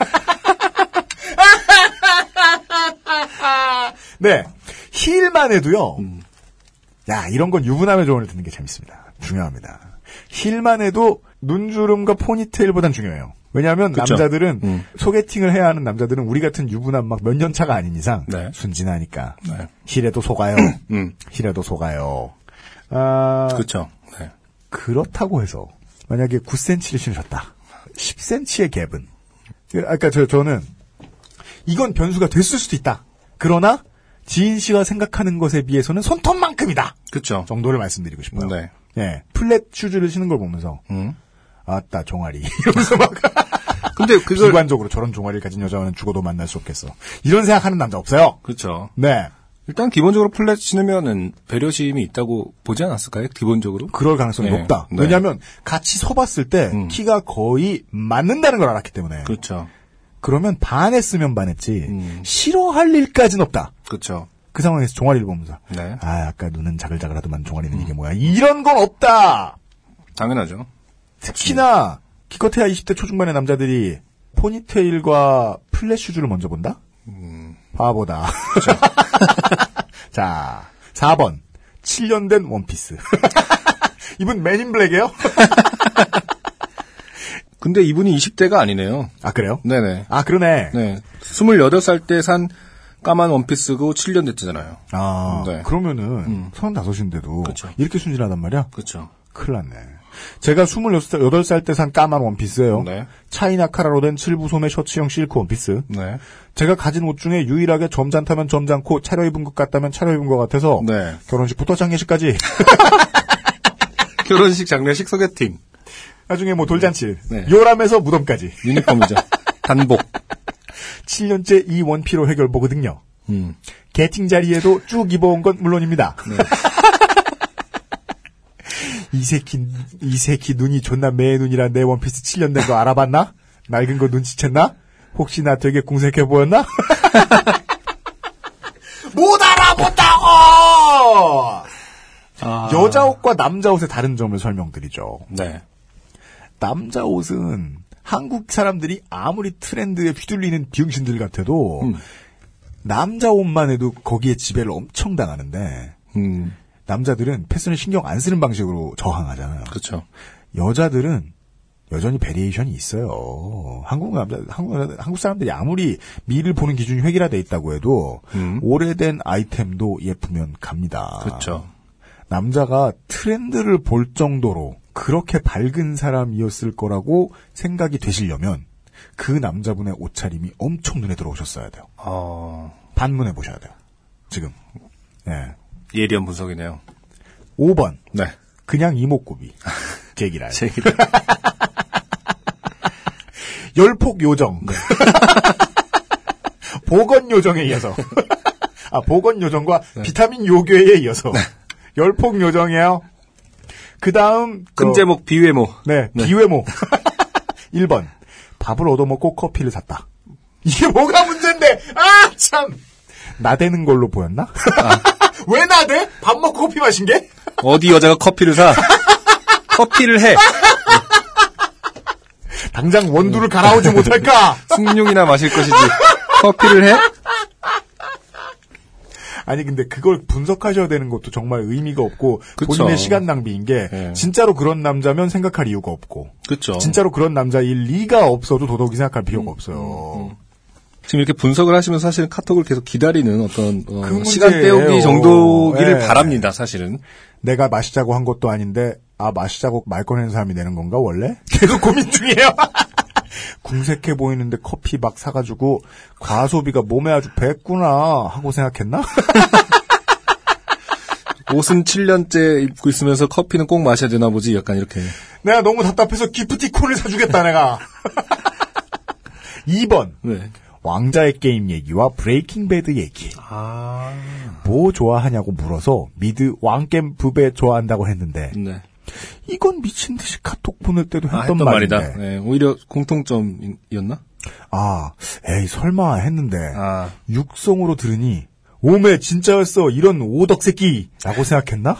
네. 힐만 해도요. 음. 야, 이런 건 유부남의 조언을 듣는 게 재밌습니다. 중요합니다. 힐만 해도 눈주름과 포니테일보단 중요해요. 왜냐하면 그쵸. 남자들은 음. 소개팅을 해야 하는 남자들은 우리 같은 유부남 막 몇 년 차가 아닌 이상 네. 순진하니까 네. 힐에도 속아요. 음. 힐에도 속아요. 아, 그렇죠. 네. 그렇다고 해서 만약에 9cm를 신으셨다. 10cm의 갭은 그, 아까 저 저는 이건 변수가 됐을 수도 있다. 그러나 지인 씨가 생각하는 것에 비해서는 손톱만큼이다. 그렇죠. 정도를 말씀드리고 싶어요. 네. 예, 플랫 슈즈를 신는 걸 보면서 음. 아따 종아리 이러면서 막 근데 그걸 비관적으로 저런 종아리를 가진 여자와는 죽어도 만날 수 없겠어. 이런 생각하는 남자 없어요. 그렇죠. 네, 일단 기본적으로 플랫 신으면은 배려심이 있다고 보지 않았을까요? 기본적으로? 그럴 가능성이 네. 높다. 네. 왜냐하면 같이 서봤을 때 음. 키가 거의 맞는다는 걸 알았기 때문에. 그렇죠. 그러면 반했으면 반했지 음. 싫어할 일까지는 없다. 그렇죠. 그 상황에서 종아리를 보면서 네. 아 아까 눈은 자글자글하더만 종아리는 이게 뭐야 이런 건 없다. 당연하죠. 특히나 기껏해야 20대 초중반의 남자들이 포니테일과 flat shoes를 먼저 본다? 음. 바보다. 자 4번 7년 된 원피스. 이분 Men in Black이에요? 근데 이분이 20대가 아니네요. 아 그래요? 네네. 아 그러네. 네. 28살 때 산 까만 원피스고 7년 됐잖아요. 아 네. 그러면은 음. 35인데도 그쵸. 이렇게 순진하단 말이야? 그렇죠. 큰일 났네. 제가 28살 때 산 까만 원피스예요. 네. 차이나 카라로 된 7부 소매 셔츠형 실크 원피스. 네. 제가 가진 옷 중에 유일하게 점잖다면 점잖고 차려입은 것 같다면 차려입은 것 같아서 네. 결혼식부터 장례식까지 결혼식 장례식 소개팅. 나중에 뭐 돌잔치 네. 요람에서 무덤까지 유니폼이죠. 단복. 7년째 이 원피로 해결보거든요. 음. 개팅 자리에도 쭉 입어온 건 물론입니다. 이 새끼, 이 새끼 눈이 존나 매 눈이라 내 원피스 7년 된 거 알아봤나? 낡은 거 눈치챘나? 혹시 나 되게 궁색해 보였나? 못 알아본다고! 아. 여자 옷과 남자 옷의 다른 점을 설명드리죠. 네. 남자 옷은 한국 사람들이 아무리 트렌드에 휘둘리는 비응신들 같아도 음. 남자 옷만 해도 거기에 지배를 엄청 당하는데 음. 남자들은 패션을 신경 안 쓰는 방식으로 저항하잖아요. 그렇죠. 여자들은 여전히 variation이 있어요. 한국 남자, 한국, 한국 사람들이 아무리 미를 보는 기준이 획일화돼 있다고 해도 음. 오래된 아이템도 예쁘면 갑니다. 그렇죠. 남자가 트렌드를 볼 정도로 그렇게 밝은 사람이었을 거라고 생각이 되시려면 그 남자분의 옷차림이 엄청 눈에 들어오셨어야 돼요. 어, 반문해 보셔야 돼요. 지금. 예. 예리한 분석이네요. 5번. 네. 그냥 이목구비. 제기랄. 제 얘기. 열폭 요정. 보건 요정에 이어서. 아, 보건 요정과 비타민 요괴에 이어서. 열폭 요정이에요. 그 다음. 큰 제목 비외모. 네, 네. 비외모. 1번. 밥을 얻어먹고 커피를 샀다. 이게 뭐가 문제인데? 아, 참! 나대는 걸로 보였나? 왜 나대? 밥 먹고 커피 마신 게? 어디 여자가 커피를 사? 커피를 해. 당장 원두를 갈아오지 못할까? 숭늉이나 마실 것이지. 커피를 해? 아니 근데 그걸 분석하셔야 되는 것도 정말 의미가 없고 그쵸. 본인의 시간 낭비인 게 네. 진짜로 그런 남자면 생각할 이유가 없고 그렇죠. 진짜로 그런 남자일 리가 없어도 도덕이 생각할 필요가 없어요. 지금 이렇게 분석을 하시면서 사실은 카톡을 계속 기다리는 어떤 어, 그 시간. 때우기 정도기를 네. 바랍니다. 사실은. 내가 마시자고 한 것도 아닌데 아 마시자고 말 꺼내는 사람이 되는 건가 원래? 계속 고민 중이에요. 궁색해 보이는데 커피 막 사가지고 과소비가 몸에 아주 뱄구나 하고 생각했나? 옷은 7년째 입고 있으면서 커피는 꼭 마셔야 되나 보지. 약간 이렇게. 내가 너무 답답해서 기프티콘을 사주겠다 내가. 2번 네. 왕좌의 게임 얘기와 Breaking Bad 얘기. 아. 뭐 좋아하냐고 물어서 미드 왕겜 브배 좋아한다고 했는데 네. 이건 미친 듯이 카톡 보낼 때도 아, 했던, 했던 말인데. 말이다. 네, 오히려 공통점이었나? 아, 에이 설마 했는데 아. 육성으로 들으니 오메 진짜였어 이런 오덕 새끼라고 생각했나?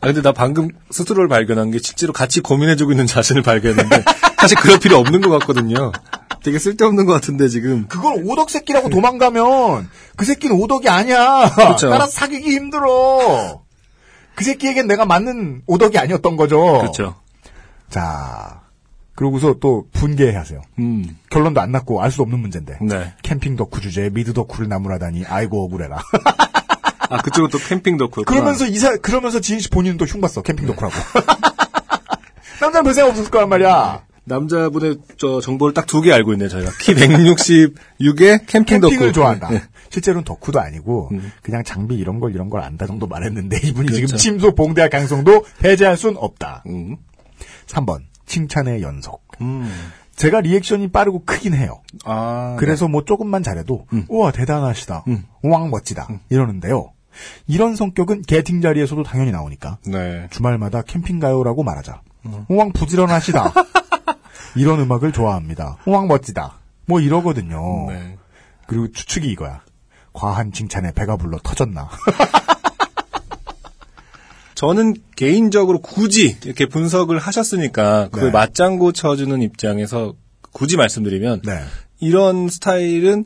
아, 근데 나 방금 스스로를 발견한 게 실제로 같이 고민해주고 있는 자신을 발견했는데 사실 그럴 필요 없는 것 같거든요. 되게 쓸데없는 것 같은데 지금. 그걸 오덕 새끼라고 도망가면 그 새끼는 오덕이 아니야. 그쵸. 따라서 사귀기 힘들어. 그 새끼에겐 내가 맞는 오덕이 아니었던 거죠. 그렇죠. 자, 그러고서 또 분개하세요. 음. 결론도 안 났고 알 수 없는 문제인데. 네. 캠핑 덕후 주제에 미드 덕후를 나무라다니 아이고 억울해라. 아 그쪽은 또 캠핑 덕후. 그러면서 이사 그러면서 지인 씨 본인은 또 흉봤어 캠핑 덕후라고. 남자는 별 생각 없었을 거란 말이야. 남자분의 저 정보를 딱 두 개 알고 있네 저희가 키 166에 캠핑 덕후. 캠핑을 좋아한다. 네. 실제로는 덕후도 아니고 음. 그냥 장비 이런 걸 이런 걸 안다 정도 말했는데 이분이 지금 그렇죠. 침소 봉대학 강성도 배제할 순 없다. 음. 3번 칭찬의 연속. 음. 제가 리액션이 빠르고 크긴 해요. 아. 그래서 뭐 조금만 잘해도 음. 우와 대단하시다. 음. 우왕 멋지다. 이러는데요. 이런 성격은 게팅 자리에서도 당연히 나오니까 네. 주말마다 캠핑 가요라고 말하자. 음. 우왕 부지런하시다. 이런 음악을 좋아합니다. 우왕 멋지다. 뭐 이러거든요. 네. 그리고 추측이 이거야. 과한 칭찬에 배가 불러 터졌나. 저는 개인적으로 굳이 이렇게 분석을 하셨으니까 그걸 네. 맞장구 쳐주는 입장에서 굳이 말씀드리면 네. 이런 스타일은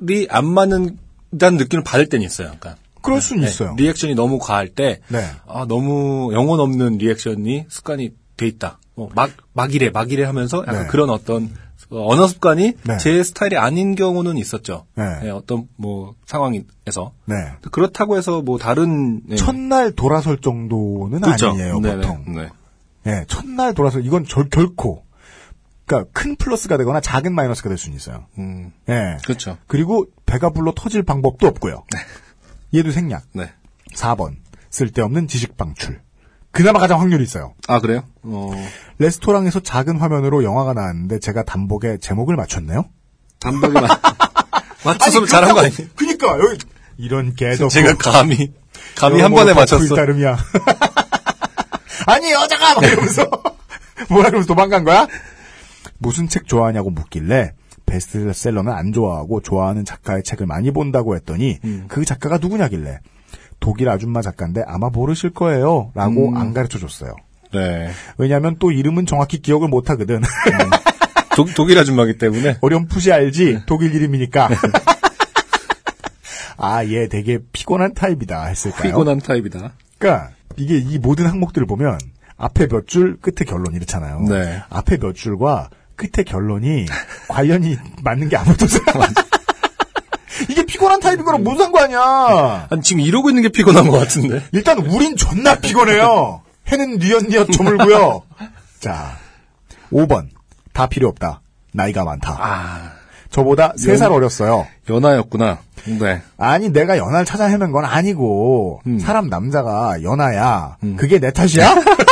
리안 맞는다는 느낌을 받을 때는 있어요. 그러니까 그럴 수는 네, 있어요. 리액션이 너무 과할 때 네. 아, 너무 영혼 없는 리액션이 습관이 돼 있다. 뭐 막, 막이래, 막이래 하면서 약간 네. 그런 어떤 어, 언어 습관이 네. 제 스타일이 아닌 경우는 있었죠. 네. 예, 어떤 뭐 상황에서 네. 그렇다고 해서 뭐 다른 예, 첫날 돌아설 정도는 그렇죠. 아니에요. 보통. 네. 예, 첫날 돌아설 이건 절, 결코 그러니까 큰 플러스가 되거나 작은 마이너스가 될 수는 있어요. 음, 예. 그렇죠. 그리고 배가 불러 터질 방법도 없고요. 얘도 생략. 네. 4번. 쓸데없는 지식 방출. 그나마 가장 확률이 있어요. 아 그래요? 어, 레스토랑에서 작은 화면으로 영화가 나왔는데 제가 단복에 제목을 맞췄네요. 단박에 맞, 맞춰서 잘한 거 아니에요? 그니까 여기 이런 개도 제가 감히 감히 뭐한 번에 맞췄어. 따름이야. 아니 여자가 막 이러면서 뭐라 그러면서 도망간 거야? 무슨 책 좋아하냐고 묻길래 베스트셀러는 안 좋아하고 좋아하는 작가의 책을 많이 본다고 했더니 음. 그 작가가 누구냐길래 독일 아줌마 작가인데 아마 모르실 거예요. 라고 음. 안 가르쳐 줬어요. 네. 왜냐하면 또 이름은 정확히 기억을 못 하거든. 독, 독일 아줌마기 때문에 어렴풋이 알지 독일 이름이니까. 아, 얘 되게 피곤한 타입이다 했을까요? 피곤한 타입이다. 그러니까 이게 이 모든 항목들을 보면 앞에 몇 줄, 끝에 결론 이렇잖아요. 네. 앞에 몇 줄과 끝에 결론이 관련이 맞는 게 아무것도 없어요. 이게 피곤한 타입인 거랑 무슨 상관이야. 아니 지금 이러고 있는 게 피곤한 것 같은데. 일단 우린 존나 피곤해요. 해는 뉘엿뉘엿 저물고요. 자, 5번. 다 필요 없다. 나이가 많다. 아 저보다 3살 어렸어요. 연하였구나. 네. 아니 내가 연하를 찾아 헤맨 건 아니고 음. 사람 남자가 연하야. 음. 그게 내 탓이야?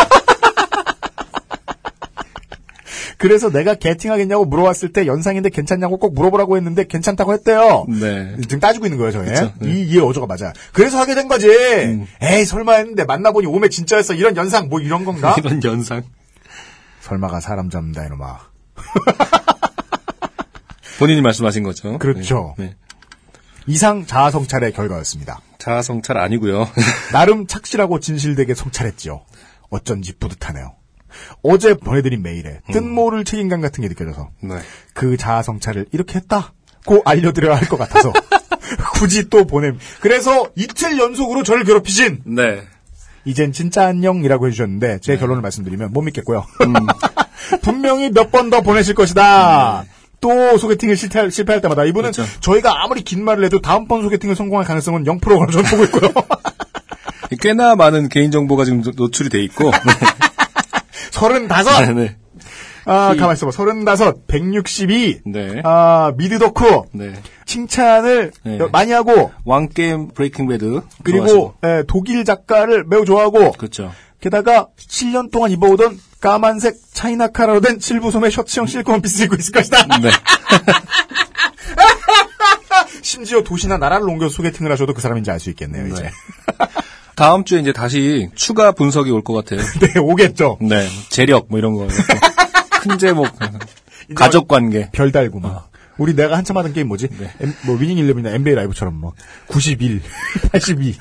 그래서 내가 개팅하겠냐고 물어봤을 때 연상인데 괜찮냐고 꼭 물어보라고 했는데 괜찮다고 했대요. 네. 지금 따지고 있는 거예요, 저희. 네. 음. 이, 이 어조가 맞아. 그래서 하게 된 거지. 에이, 설마 했는데 만나보니 오메 진짜였어. 이런 연상, 뭐 이런 건가? 이런 연상. 설마가 사람 잡는다, 이놈아. 본인이 말씀하신 거죠. 그렇죠. 네. 네. 이상 자아 성찰의 결과였습니다. 자아 성찰 아니고요. 나름 착실하고 진실되게 성찰했지요. 어쩐지 뿌듯하네요. 어제 보내드린 메일에 뜬모를 책임감 같은 게 느껴져서 네. 그 자아 성찰을 이렇게 했다고 알려드려야 할 것 같아서 굳이 또 보냄. 그래서 이틀 연속으로 저를 괴롭히신 네. 이젠 진짜 안녕이라고 해주셨는데 제 결론을 말씀드리면 못 믿겠고요. 분명히 몇 번 더 보내실 것이다. 또 소개팅을 실패할, 실패할 때마다 이분은 그렇죠. 저희가 아무리 긴 말을 해도 다음번 소개팅을 성공할 가능성은 0%로 저는 보고 있고요. 꽤나 많은 개인정보가 지금 노- 노출이 돼 있고. 서른다섯. 네. 네. 아, 이- 가만 있어봐. 서른다섯, 백육십이. 네. 아, 미드 덕후. 네. 칭찬을 네. 많이 하고, 왕게임 Breaking Bad. 그리고. 예, 독일 작가를 매우 좋아하고, 그렇죠. 게다가 7년 동안 입어오던 까만색 China collar로 된 칠부 소매 셔츠형 실크 원피스 입고 있을 것이다. 네. 심지어 도시나 나라를 옮겨 소개팅을 하셔도 그 사람인지 알 수 있겠네요, 이제. 네. 다음 주에 이제 다시 추가 분석이 올 것 같아요. 네, 오겠죠. 네. 재력 뭐 이런 거. 큰 제목. 가족 관계. 별 달고 막. 우리 내가 한참 하던 게임 뭐지? 네. M- 뭐 위닝 일레븐이나 NBA 라이브처럼 막 91, 82.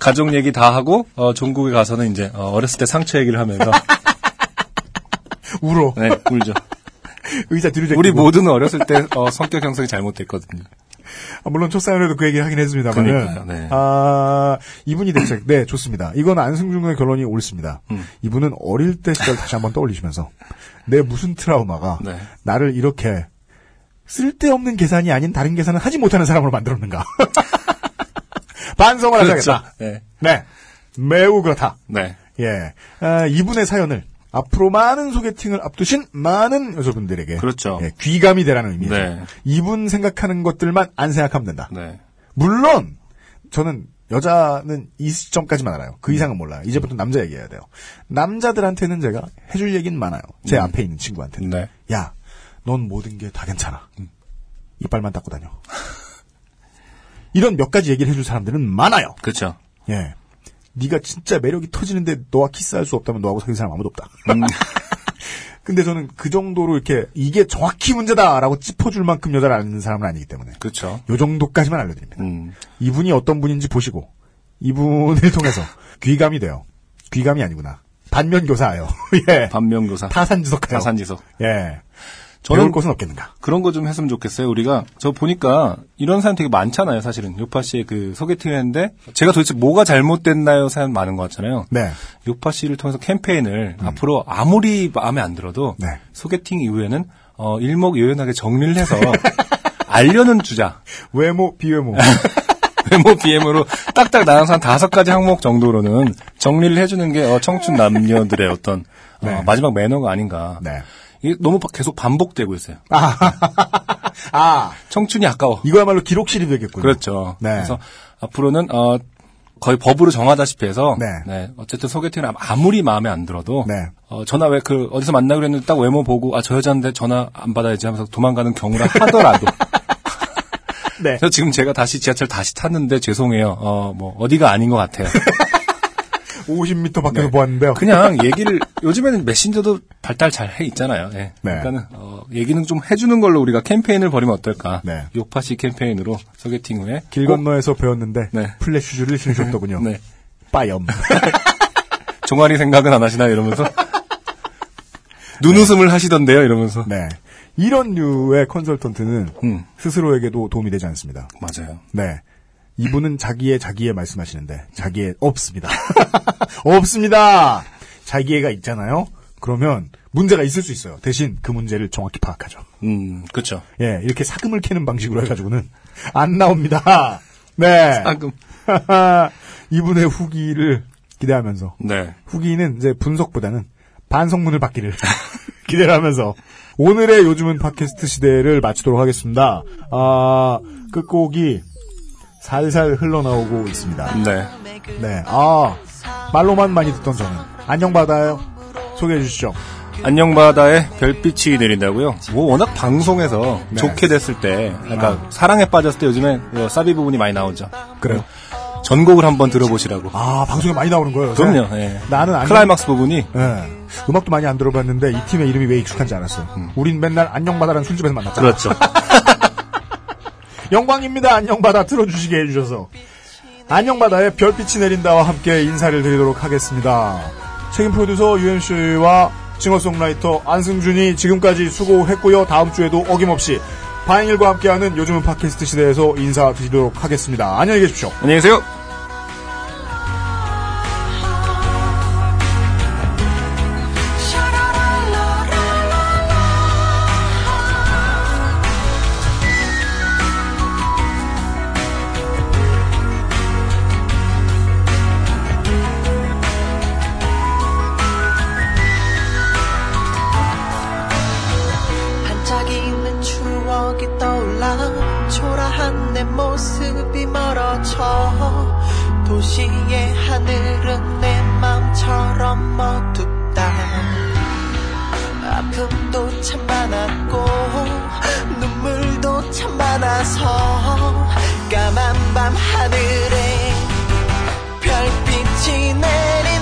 가족 얘기 다 하고 어, 전국에 가서는 이제 어, 어렸을 때 상처 얘기를 하면서 울어. 네, 울죠. 의자 뒤로. 우리 모두는 어렸을 때 어, 성격 형성이 잘못됐거든요. 아, 물론 첫 사연에도 그 얘기를 하긴 했습니다만은. 네. 아, 이분이 대책. 네, 좋습니다. 이건 안승준 군의 결론이 옳습니다. 음. 이분은 어릴 때 시절 다시 한번 떠올리시면서 내 무슨 트라우마가 네. 나를 이렇게 쓸데없는 계산이 아닌 다른 계산을 하지 못하는 사람으로 만들었는가. 반성을 그렇죠. 하셔야겠다. 네. 네. 매우 그렇다. 네. 예. 아, 이분의 사연을 앞으로 많은 소개팅을 앞두신 많은 여성분들에게 그렇죠. 예, 귀감이 되라는 의미죠. 네. 이분 생각하는 것들만 안 생각하면 된다. 네. 물론 저는 여자는 이 시점까지만 알아요. 그 이상은 몰라요. 이제부터 남자 얘기해야 돼요. 남자들한테는 제가 해줄 얘기는 많아요. 제 음. 앞에 있는 친구한테는. 네. 야, 넌 모든 게 다 괜찮아. 이빨만 닦고 다녀. 이런 몇 가지 얘기를 해줄 사람들은 많아요. 그렇죠. 예. 네가 진짜 매력이 터지는데 너와 키스할 수 없다면 너하고 사귈 사람 아무도 없다. 음. 근데 저는 그 정도로 이렇게 이게 정확히 문제다라고 짚어줄 만큼 여자를 아는 사람은 아니기 때문에 그렇죠. 요 정도까지만 알려드립니다. 음. 이분이 어떤 분인지 보시고 이분을 통해서 귀감이 돼요. 귀감이 아니구나. 반면교사예요. 예. 반면교사. 타산지석하요. 타산지석. 예. 저는 것은 없겠는가. 그런 거 좀 했으면 좋겠어요. 우리가 저 보니까 이런 사연 되게 많잖아요. 사실은 요파 씨의 그 소개팅을 했는데 제가 도대체 뭐가 잘못됐나요? 사연 많은 것 같잖아요. 네. 요파 씨를 통해서 캠페인을 앞으로 아무리 마음에 안 들어도 네. 소개팅 이후에는 어, 일목요연하게 정리를 해서 알려는 주자. 외모, 비외모. 외모 BM으로 딱딱 나눠서 한 다섯 가지 항목 정도로는 정리를 해주는 게 어, 청춘 남녀들의 어떤 어, 네. 마지막 매너가 아닌가. 네. 이게 너무 바- 계속 반복되고 있어요. 아, 청춘이 아까워. 이거야말로 기록실이 되겠군요. 그렇죠. 네. 그래서 앞으로는 어, 거의 법으로 정하다시피 해서 네. 네, 어쨌든 소개팅을 아무- 아무리 마음에 안 들어도 네. 어, 전화 왜 그 어디서 만나기로 했는데 딱 외모 보고 아 저 여자인데 전화 안 받아야지 하면서 도망가는 경우라 하더라도 네. 그래서 지금 제가 다시 지하철 다시 탔는데 죄송해요. 어, 뭐 어디가 아닌 것 같아요. 50m 밖에서 네. 보았는데요. 그냥 얘기를 요즘에는 메신저도 발달 잘 해 있잖아요. 예. 네. 그러니까는 어, 얘기는 좀 해주는 걸로 우리가 캠페인을 벌이면 어떨까? 네. 요파시 캠페인으로 소개팅 후에 길 건너에서 배웠는데 네. 슈즈를 신으셨더군요. 네. 빠염. 종아리 생각은 안 하시나 이러면서 눈웃음을 하시던데요 이러면서 네. 이런 류의 컨설턴트는 음 스스로에게도 도움이 되지 않습니다. 맞아요. 네. 이분은 자기의 자기의 말씀하시는데 자기의 없습니다. 없습니다. 자기애가 있잖아요. 그러면 문제가 있을 수 있어요. 대신 그 문제를 정확히 파악하죠. 음 그렇죠. 예, 이렇게 사금을 캐는 방식으로 해가지고는 안 나옵니다. 네. 방금 이분의 후기를 기대하면서 네 후기는 이제 분석보다는 반성문을 받기를 기대를 하면서 오늘의 요즘은 팟캐스트 시대를 마치도록 하겠습니다. 아, 끝곡이 살살 흘러나오고 있습니다. 네. 네, 아, 말로만 많이 듣던 저는 안녕바다요. 소개해 주시죠. 안녕바다에 별빛이 내린다고요. 뭐 워낙 방송에서 네. 좋게 됐을 때, 그러니까 사랑에 빠졌을 때 요즘에 그 사비 부분이 많이 나오죠. 그래요. 전곡을 한번 들어보시라고. 아, 방송에 많이 나오는 거예요. 요새? 그럼요. 예. 나는 안녕- 클라이막스 부분이 예. 음악도 많이 안 들어봤는데 이 팀의 이름이 왜 익숙한지 알았어요. 우린 맨날 안녕바다라는 술집에서 만났잖아. 그렇죠. 영광입니다. 안녕바다 틀어주시게 해주셔서. 안녕바다의 별빛이 내린다와 함께 인사를 드리도록 하겠습니다. 책임 프로듀서 UMC와 싱어송라이터 안승준이 지금까지 수고했고요. 다음 주에도 어김없이 바행일과 함께하는 요즘은 팟캐스트 시대에서 인사드리도록 하겠습니다. 안녕히 계십시오. 안녕히 계세요. 떠올라 초라한 내 모습이 멀어져 도시의 하늘은 내 맘처럼 어둡다. 아픔도 참 많았고 눈물도 참 많아서 까만 밤 하늘에 별빛이 내린